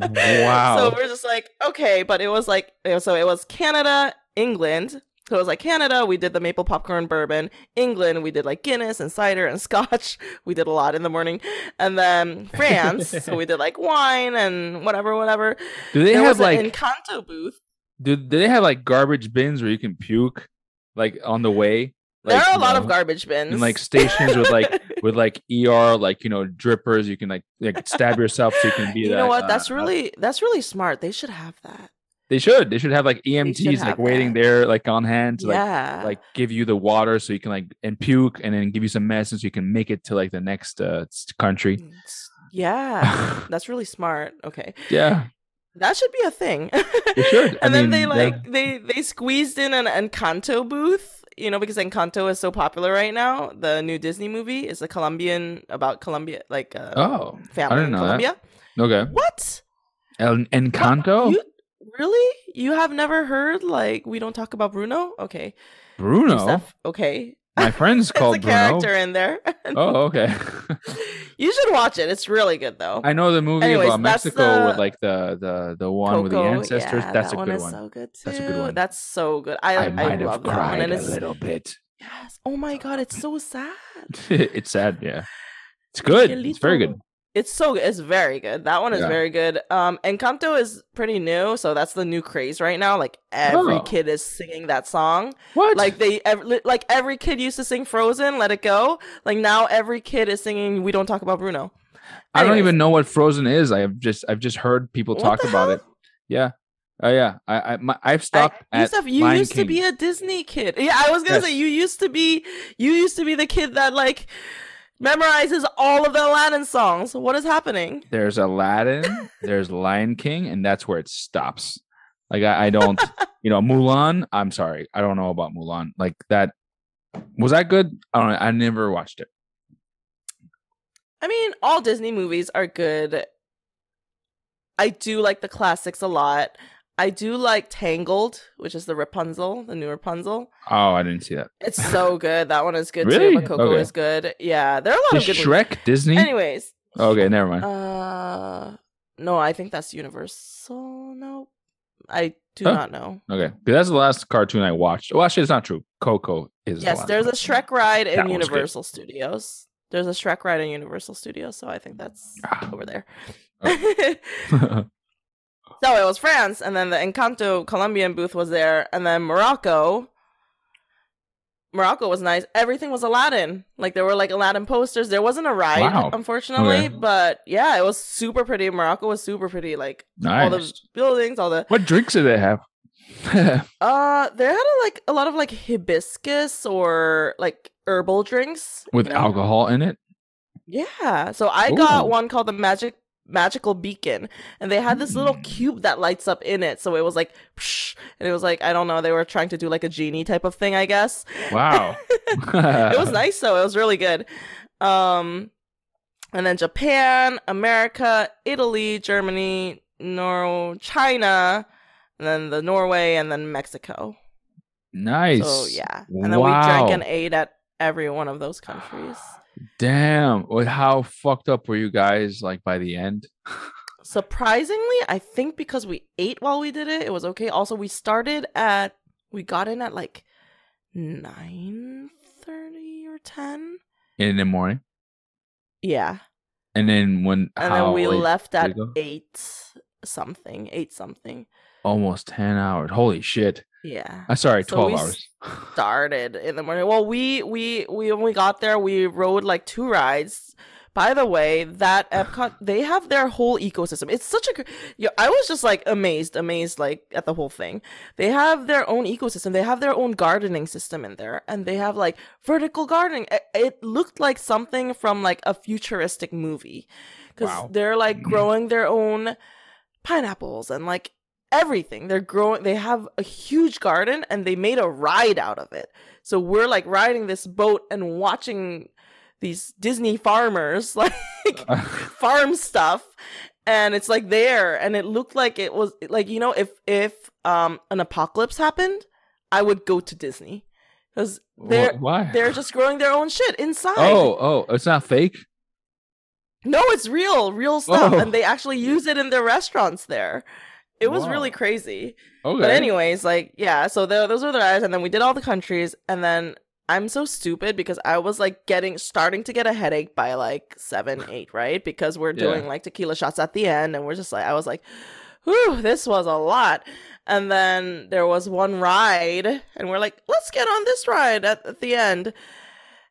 Wow. so we're just like okay but it was like so it was canada england so it was like Canada, we did the maple popcorn bourbon. England, we did like Guinness and cider and scotch. We did a lot in the morning. And then France, so we did like wine and whatever, whatever. do they there have was like an Encanto booth. Do, do they have like garbage bins where you can puke like on the way? there are a lot of garbage bins. and like stations with like with like ER like you know drippers you can like like stab yourself so you can be you that, know what? That's uh, really that's really smart. They should have that. they should they should have like EMTs like have waiting that. there like on hand to like yeah. like give you the water so you can like and puke and then give you some medicine so you can make it to like the next uh country. Yeah. That's really smart. Okay. yeah, That should be a thing. They should. I and then they yeah. like they they squeezed in an Encanto booth, you know, because Encanto is so popular right now. The new Disney movie is a Colombian about Colombia, like uh, Oh, family didn't in know that. Colombia. okay. What? El Encanto, You really? You have never heard like we don't talk about Bruno? Okay, Bruno. Okay. My friend's There's called a Bruno. character in there. Oh, okay. you should watch it. It's really good though. I know the movie Anyways, about Mexico with like the the the one with the ancestors. yeah, That's that a one good one. so good. That's a good one. That's so good. I I I, might have love that one, cried and a it's little bit. yes. Oh my god, it's so sad. it's sad, yeah. It's good. It's very good. It's so good. It's very good. That one is Yeah. very good. Um, Encanto is pretty new, so that's the new craze right now. Like every Oh. kid is singing that song. What? Like they, ev- li- like every kid used to sing Frozen, Let It Go. Like now every kid is singing We Don't Talk About Bruno. I don't even know what Frozen is. I have just I've just heard people What talk about hell? it. Yeah. Oh yeah. I I my, I've stopped I, at Youssef, you Lion used to be a Disney kid. Yeah, I was gonna Yes. say you used to be. You used to be the kid that like memorizes all of the Aladdin songs. What is happening? There's Aladdin, there's Lion King, and that's where it stops. Like I, I don't, you know, Mulan. I'm sorry, I don't know about Mulan. Like that, was that good? I don't know. I never watched it. I mean, all Disney movies are good. I do like the classics a lot. I do like Tangled, which is the Rapunzel, the new Rapunzel. Oh, I didn't see that. It's so good. That one is good Really? too. But Coco Okay. is good. Yeah, there are a lot Is of good Shrek Disney? Anyways, okay, never mind. uh, no, I think that's Universal. No, I do Huh? not know. okay, that's the last cartoon I watched. Well, actually, it's not true. Coco is. Yes, last there's a. Shrek ride in one's good. Universal Studios. There's a Shrek ride in Universal Studios, so I think that's Ah. over there. Oh. So it was France, and then the Encanto Colombian booth was there, and then Morocco. Morocco was nice. Everything was Aladdin. Like there were like Aladdin posters. There wasn't a ride, Wow. unfortunately, Okay. but yeah, it was super pretty. Morocco was super pretty. Like all the buildings, all the What drinks do they have? uh, they had a, like a lot of like hibiscus or like herbal drinks With you know? alcohol in it? Yeah. So I got one called the Magic Magical Beacon, and they had this little Mm. cube that lights up in it. So it was like, psh, and it was like I don't know. They were trying to do like a genie type of thing, I guess. Wow. it was nice though. It was really good. Um, and then Japan, America, Italy, Germany, Nor China, and then the Norway, and then Mexico. Nice. So yeah, and then we drank and ate at every one of those countries. Damn. How fucked up were you guys like by the end? Surprisingly, I think because we ate while we did it, it was okay. Also, we started at we got in at like nine thirty or ten in the morning. Yeah. And then when and then we left at eight something, eight something. Almost ten hours. Holy shit. Yeah. I'm sorry, twelve so hours. started in the morning. Well, we we we when we got there, we rode like two rides. By the way, that Epcot they have their whole ecosystem. It's such a you know, I was just like amazed, amazed like at the whole thing. They have their own ecosystem. They have their own gardening system in there, and they have like vertical gardening. It, it looked like something from like a futuristic movie because wow. they're like mm-hmm. growing their own pineapples and like everything. They're growing. They have a huge garden, and they made a ride out of it. So we're like riding this boat and watching these Disney farmers like farm stuff and it's like there and it looked like it was like you know if if um an apocalypse happened I would go to Disney cuz they're Why? they're just growing their own shit inside. Oh, oh, it's not fake? No, it's real, real stuff oh. and they actually use it in their restaurants there. It was wow. really crazy. Okay. But anyways, like yeah, so the, those were the rides and then we did all the countries and then I'm so stupid because I was like getting starting to get a headache by like seven, eight, right? Because we're doing yeah. like tequila shots at the end, and we're just like I was like, whew, this was a lot. And then there was one ride, and we're like, let's get on this ride at, at the end.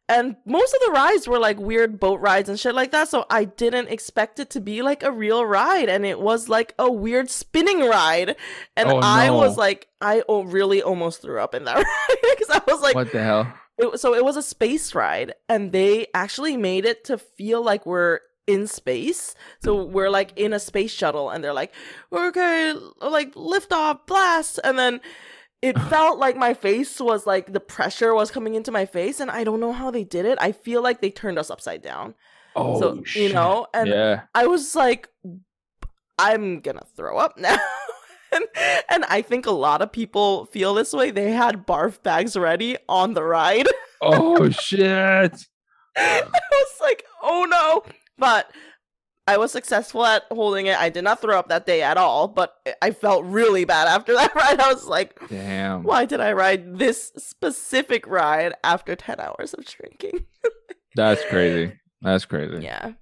And most of the rides were like weird boat rides and shit like that. So I didn't expect it to be like a real ride. And it was like a weird spinning ride. And oh, no. I was like, I really almost threw up in that ride because I was like, what the hell? It, so it was a space ride, and they actually made it to feel like we're in space. So we're like in a space shuttle, and they're like, "Okay, like lift off, blast," and then it felt like my face was like the pressure was coming into my face, and I don't know how they did it. I feel like they turned us upside down. Oh, so shit. you know, and yeah. I was like, I'm gonna throw up now and, and I think a lot of people feel this way. They had barf bags ready on the ride. oh shit. I was like, oh no. But I was successful at holding it. I did not throw up that day at all, but I felt really bad after that ride. I was like, damn. Why did I ride this specific ride after 10 hours of drinking? That's crazy. That's crazy. Yeah.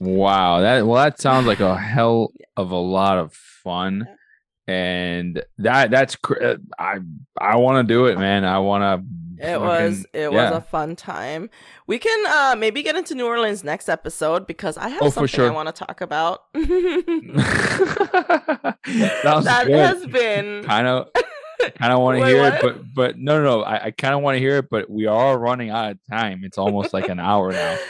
Wow. That well that sounds like a hell of a lot of fun and that that's uh, I I want to do it, man. I want to. It was it yeah. was a fun time. We can uh maybe get into New Orleans next episode because I have oh, something sure. I want to talk about. that good. has been kind of kind of want to hear what? it, but but no no no. I, I kind of want to hear it, but we are running out of time. It's almost like an hour now.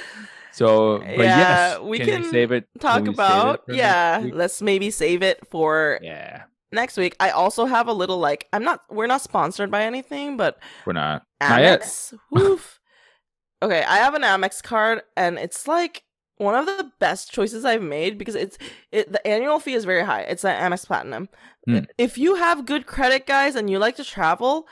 So, but yeah, yes, we can, can save it. Talk about it yeah. Let's maybe save it for yeah next week. I also have a little like I'm not we're not sponsored by anything, but we're not. Amex. Not okay, I have an Amex card and it's like one of the best choices I've made because it's it the annual fee is very high. It's an Amex Platinum. Mm. If you have good credit, guys, and you like to travel,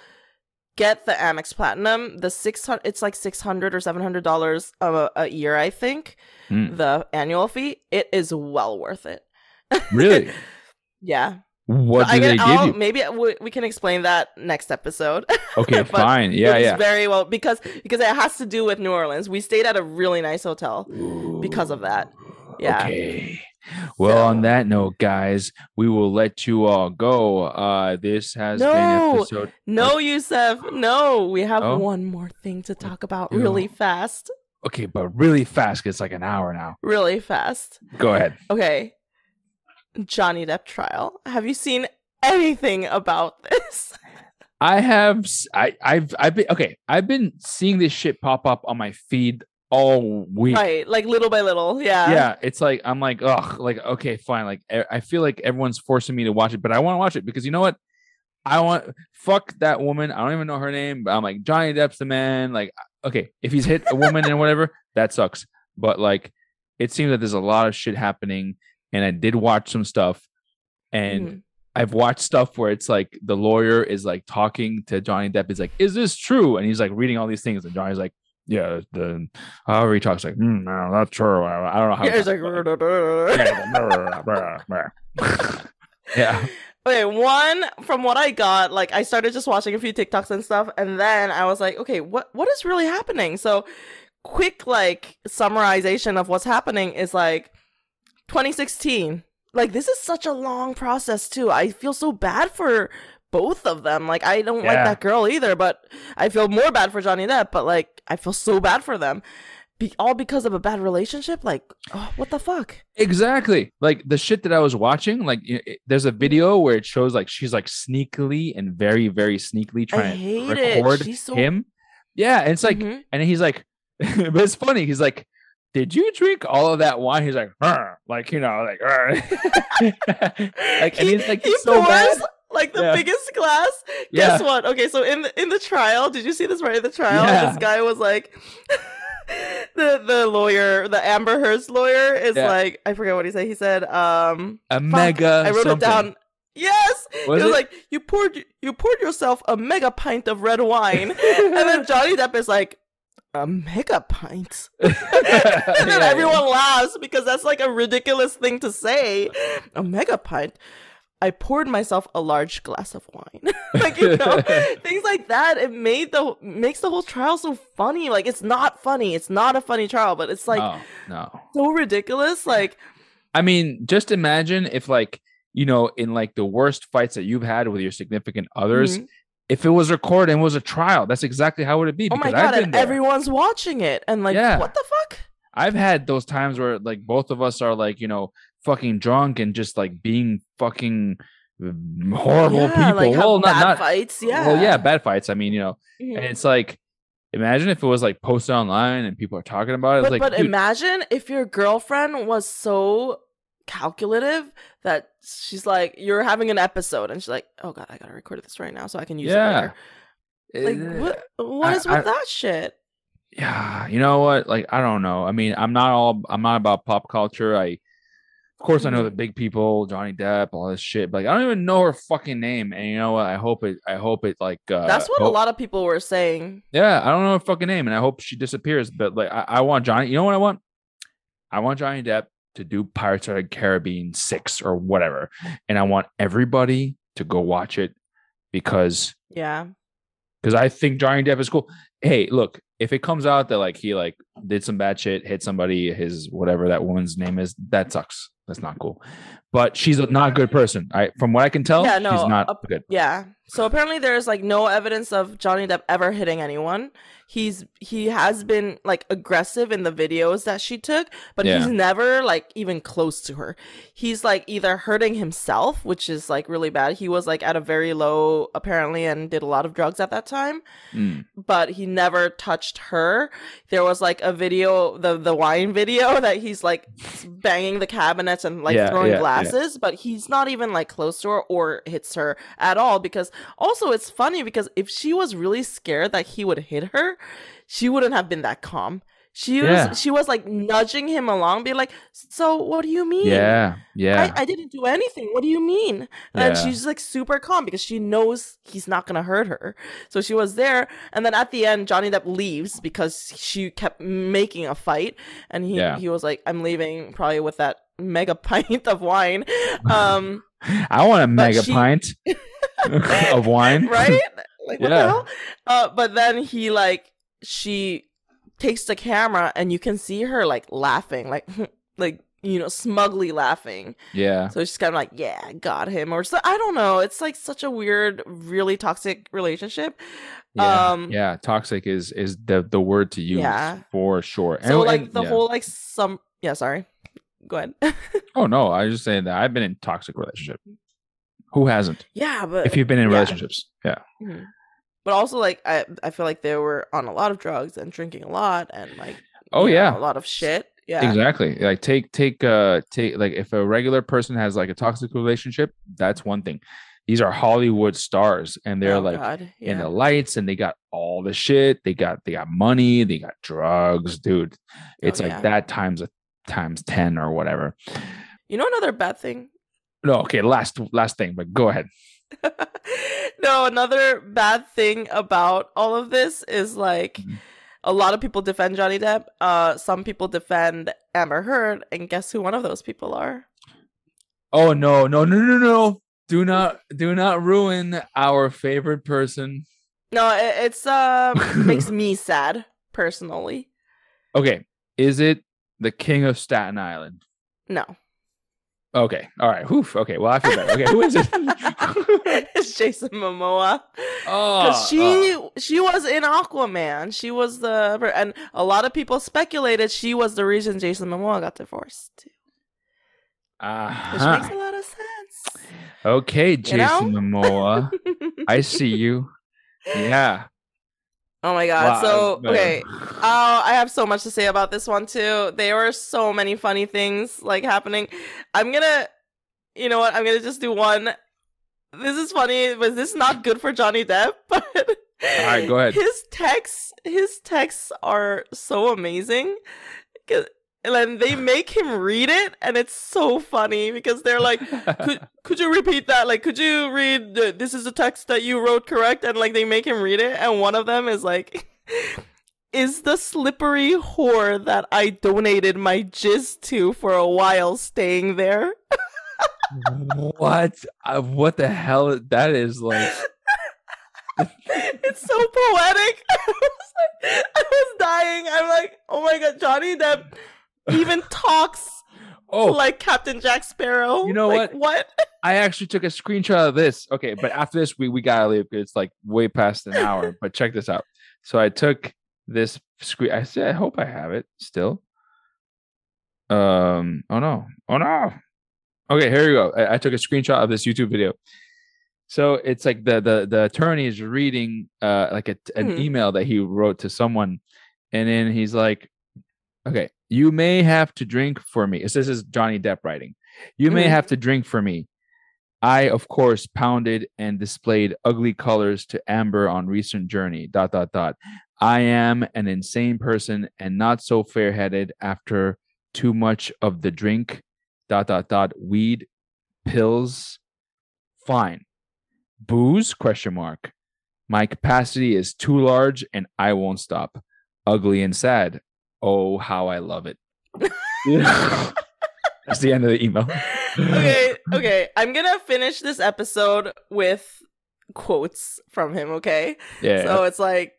get the Amex Platinum. The six hundred, it's like six hundred or seven hundred dollars a, a year, I think. Mm. The annual fee, it is well worth it. Really? yeah. What do they give you? Maybe we can explain that next episode. Okay, fine. Yeah, yeah. Very well because because it has to do with New Orleans. We stayed at a really nice hotel Ooh, because of that. Yeah. Okay. Well, so. on that note, guys, we will let you all go. Uh this has no, been episode. No, Youssef. No, we have oh? one more thing to talk about really fast. Okay, but really fast. It's like an hour now. Really fast. Go ahead. Okay. Johnny Depp trial. Have you seen anything about this? I have. I, I've. I've been okay. I've been seeing this shit pop up on my feed all week. Right, like little by little. Yeah. Yeah. It's like I'm like, ugh. Like, okay, fine. Like, I feel like everyone's forcing me to watch it, but I want to watch it because you know what? I want fuck that woman. I don't even know her name, but I'm like Johnny Depp's the man. Like, uh, okay, if he's hit a woman and whatever, that sucks. But like, it seems that there's a lot of shit happening and I did watch some stuff. and Mhm. I've watched stuff where it's like the lawyer is like talking to Johnny Depp. Is like, "Is this true?" And he's like reading all these things, and Johnny's like, "Yeah." The however he talks, like, mm, "No, that's true." I don't know how. Yeah, he it's like. yeah, Okay, one from what I got, like I started just watching a few TikToks and stuff, and then I was like, okay, what what is really happening? So, quick like summarization of what's happening is like 2016. Like this is such a long process too. I feel so bad for both of them. Like I don't like that girl either, but I feel more bad for Johnny Depp. But like I feel so bad for them, Be- all because of a bad relationship. Like, oh, what the fuck? exactly. Like the shit that I was watching. Like, it- there's a video where it shows like she's like sneakily and very, very sneakily trying to record so him. Yeah, and it's like, Mhm. and he's like, but it's funny. He's like, "Did you drink all of that wine?" He's like, "Huh," like you know, like, like, and He- he's like, he so pours bad. like the Yeah. biggest glass. Yeah. Guess what? Okay, so in the in the trial, did you see this right in the trial? Yeah. This guy was like the the lawyer, the Amber Heard's lawyer is Yeah. like I forget what he said. He said, um A mega. I wrote something. it down. Yes. Was it was it? like you poured you poured yourself a mega pint of red wine. and then Johnny Depp is like a mega pint. and then everyone laughs because that's like a ridiculous thing to say. A mega pint. I poured myself a large glass of wine. like you know, things like that. It made the makes the whole trial so funny. Like it's not funny. It's not a funny trial, but it's like no, no. so ridiculous. Like I mean, just imagine if like you know, in like the worst fights that you've had with your significant others, mhm. If it was recorded and was a trial, that's exactly how would it would be. oh my god, and there. everyone's watching it, and like, Yeah. what the fuck? I've had those times where like both of us are like, you know, fucking drunk and just like being fucking horrible yeah, people. Like well, not bad not fights. Yeah. well, yeah, bad fights. I mean, you know, Mhm. and it's like, imagine if it was like posted online and people are talking about it. But, like, but dude, imagine if your girlfriend was so calculative that she's like, you're having an episode, and she's like, oh god, I gotta record this right now so I can use Yeah. it later. eh, Like, what? What I- is with I- that shit? yeah you know what like i don't know i mean i'm not all i'm not about pop culture i of course i know Mhm. the big people johnny depp all this shit but like, i don't even know her fucking name and you know what i hope it i hope it like uh That's what a lot of people were saying. yeah i don't know her fucking name and i hope she disappears but like i, I want johnny you know what i want i want johnny depp to do pirates of the caribbean 6 or whatever and i want everybody to go watch it because Yeah. because I think Johnny Depp is cool. Hey, look, if it comes out that like he like did some bad shit, hit somebody, his whatever that woman's name is, that sucks. That's not cool. But she's a not a good person. I from what I can tell, Yeah, no, she's not uh, good. Yeah. So apparently there's like no evidence of Johnny Depp ever hitting anyone. He's he has been like aggressive in the videos that she took, but Yeah. he's never like even close to her. He's like either hurting himself, which is like really bad. He was like at a very low apparently and did a lot of drugs at that time, Mm. but he never touched her. There was like a video, the the wine video that he's like banging the cabinets and like Yeah, throwing yeah, glasses, but he's not even like close to her or hits her at all. Because also it's funny because if she was really scared that he would hit her, she wouldn't have been that calm. She was Yeah. she was like nudging him along, being like, "So what do you mean? Yeah, yeah, I, I didn't do anything. What do you mean?" And she's like super calm because she knows he's not gonna hurt her. So she was there, and then at the end, Johnny Depp leaves because she kept making a fight, and he Yeah. he was like, "I'm leaving, probably with that mega pint of wine." Um, I want a mega she- pint of wine. right? Like what Yeah. the hell? Uh, but then he like she takes the camera and you can see her like laughing, like like you know smugly laughing. Yeah, So she's kind of like, yeah, got him, or so I don't know. It's like such a weird, really toxic relationship. yeah, Um, yeah. Toxic is is the the word to use Yeah. for sure. So And- like and- the yeah. whole like some yeah, sorry. Go ahead. Oh no, I was just saying that I've been in toxic relationship. Who hasn't? yeah, but If you've been in yeah. relationships, yeah. Mhm. But also like I I feel like they were on a lot of drugs and drinking a lot and like Oh you know, yeah, a lot of shit. Yeah. exactly like take take uh take like if a regular person has like a toxic relationship that's one thing these are hollywood stars and they're Oh, like God. in the lights and they got all the shit they got they got money they got drugs dude it's Oh, like yeah. that times a times 10 or whatever You know another bad thing No, okay, last last thing, but go ahead. no, another bad thing about all of this is like Mhm. a lot of people defend Johnny Depp. Uh, some people defend Amber Heard, and guess who one of those people are? Oh no, no, no, no, no. Do not do not ruin our favorite person. No, it, it's uh makes me sad personally. Okay. Is it the king of Staten Island? No, Okay. All right. Whew. Okay. Well, I feel better. Okay. Who is it? it's Jason Momoa. oh, she oh. she was in Aquaman. She was the and a lot of people speculated she was the reason Jason Momoa got divorced, too, which Uh-huh. makes a lot of sense. Okay, You Jason know? Momoa. I see you. Yeah. Oh my god! Wow, so man. okay, Oh, I have so much to say about this one too. There were so many funny things like happening. I'm gonna, you know what? I'm gonna just do one. This is funny, but this is not good for Johnny Depp. But All right, go ahead. His texts, his texts are so amazing. And then they make him read it, and it's so funny because they're like, could could you repeat that? Like, could you read the, this is a text that you wrote correct? And like they make him read it, and one of them is like, is the slippery whore that I donated my jizz to for a while staying there? what? Uh, what the hell? That is like. it's so poetic. I was, like, I was dying. I'm like, oh my god, Johnny Depp even talks Oh, like Captain Jack Sparrow. You know Like, what? What? I actually took a screenshot of this. Okay, but after this, we we gotta leave. It's like way past an hour. but check this out. So I took this screen. I said, I hope I have it still. Um. Oh no. Oh no. Okay, here you go. I, I took a screenshot of this YouTube video. So it's like the the the attorney is reading uh like a, an Mhm. email that he wrote to someone, and then he's like, "Okay, you may have to drink for me." This is Johnny Depp writing. You may Mhm. have to drink for me. I, of course, pounded and displayed ugly colors to Amber on recent journey. Dot dot dot. I am an insane person and not so fair-headed after too much of the drink. Dot dot dot. Weed, pills, fine. Booze? Question mark. My capacity is too large and I won't stop. Ugly and sad. Oh, how I love it. That's the end of the email. okay, okay. I'm gonna finish this episode with quotes from him, okay? Yeah. So it's like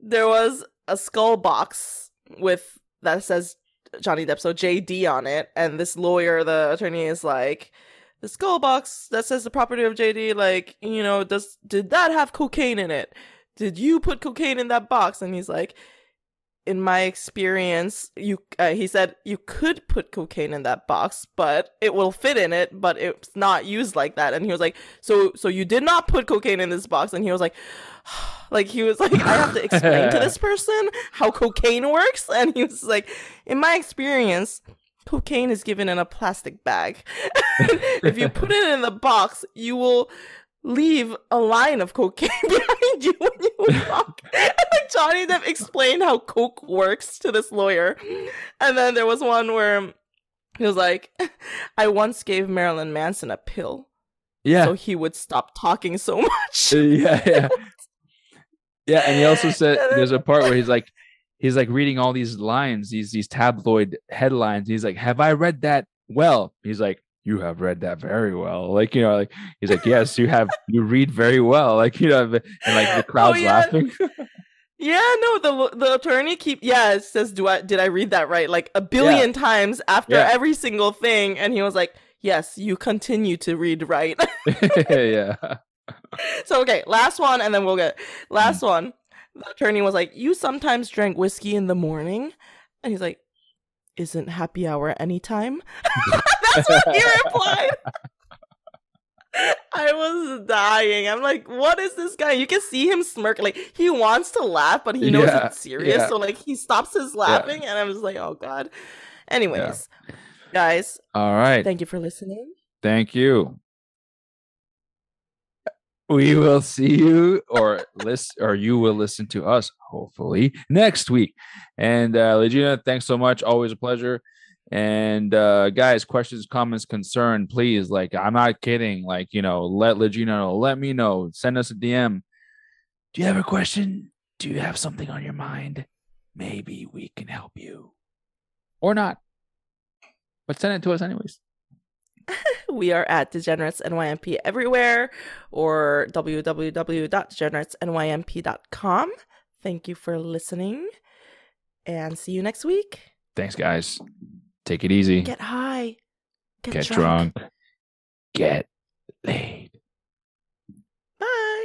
there was a skull box with that says Johnny Depp, so JD on it, and this lawyer, the attorney, is like, the skull box that says the property of JD, like, you know, does did that have cocaine in it? Did you put cocaine in that box? And he's like, in my experience, you uh, he said you could put cocaine in that box, but it will fit in it, but it's not used like that. And he was like, "So so you did not put cocaine in this box?" And he was like, like he was like, "I have to explain to this person how cocaine works." And he was like, "In my experience, cocaine is given in a plastic bag. if you put it in the box, you will." leave a line of cocaine behind you when you walk. and like Johnny Depp explained how coke works to this lawyer. And then there was one where he was like, I once gave Marilyn Manson a pill yeah. so he would stop talking so much. Uh, yeah, yeah. Yeah, and he also said there's a part where he's like he's like reading all these lines, these these tabloid headlines. He's like, "Have I read that well?" He's like, "You have read that very well." Like, you know, like he's like, "Yes, you have you read very well." Like, you know, and like the crowd's Oh, yeah. laughing. Yeah, no, the the attorney keep yeah, it says do I did I read that right? Like a billion times after Yeah. every single thing and he was like, "Yes, you continue to read right." yeah. so okay, last one and then we'll get last Mm. one. The attorney was like, "You sometimes drank whiskey in the morning?" And he's like, "Isn't happy hour anytime?" That's what he replied. I was dying. I'm like, what is this guy? You can see him smirk. Like he wants to laugh, but he knows Yeah, it's serious. yeah. So like he stops his laughing, and I'm just like, oh god. Anyways, guys, All right. thank you for listening. Thank you. We will see you or listen or you will listen to us hopefully next week. And uh Legina, thanks so much. Always a pleasure. And uh guys, questions, comments, concern, please. Like, I'm not kidding. Like, you know, let Legina know, let me know, send us a DM. Do you have a question? Do you have something on your mind? Maybe we can help you. Or not. But send it to us anyways. we are at Degenerates NYMP everywhere or www.degeneratesnymp.com. Thank you for listening and see you next week. Thanks, guys. Take it easy. Get high. Get, Get drunk. drunk. Get laid. Bye.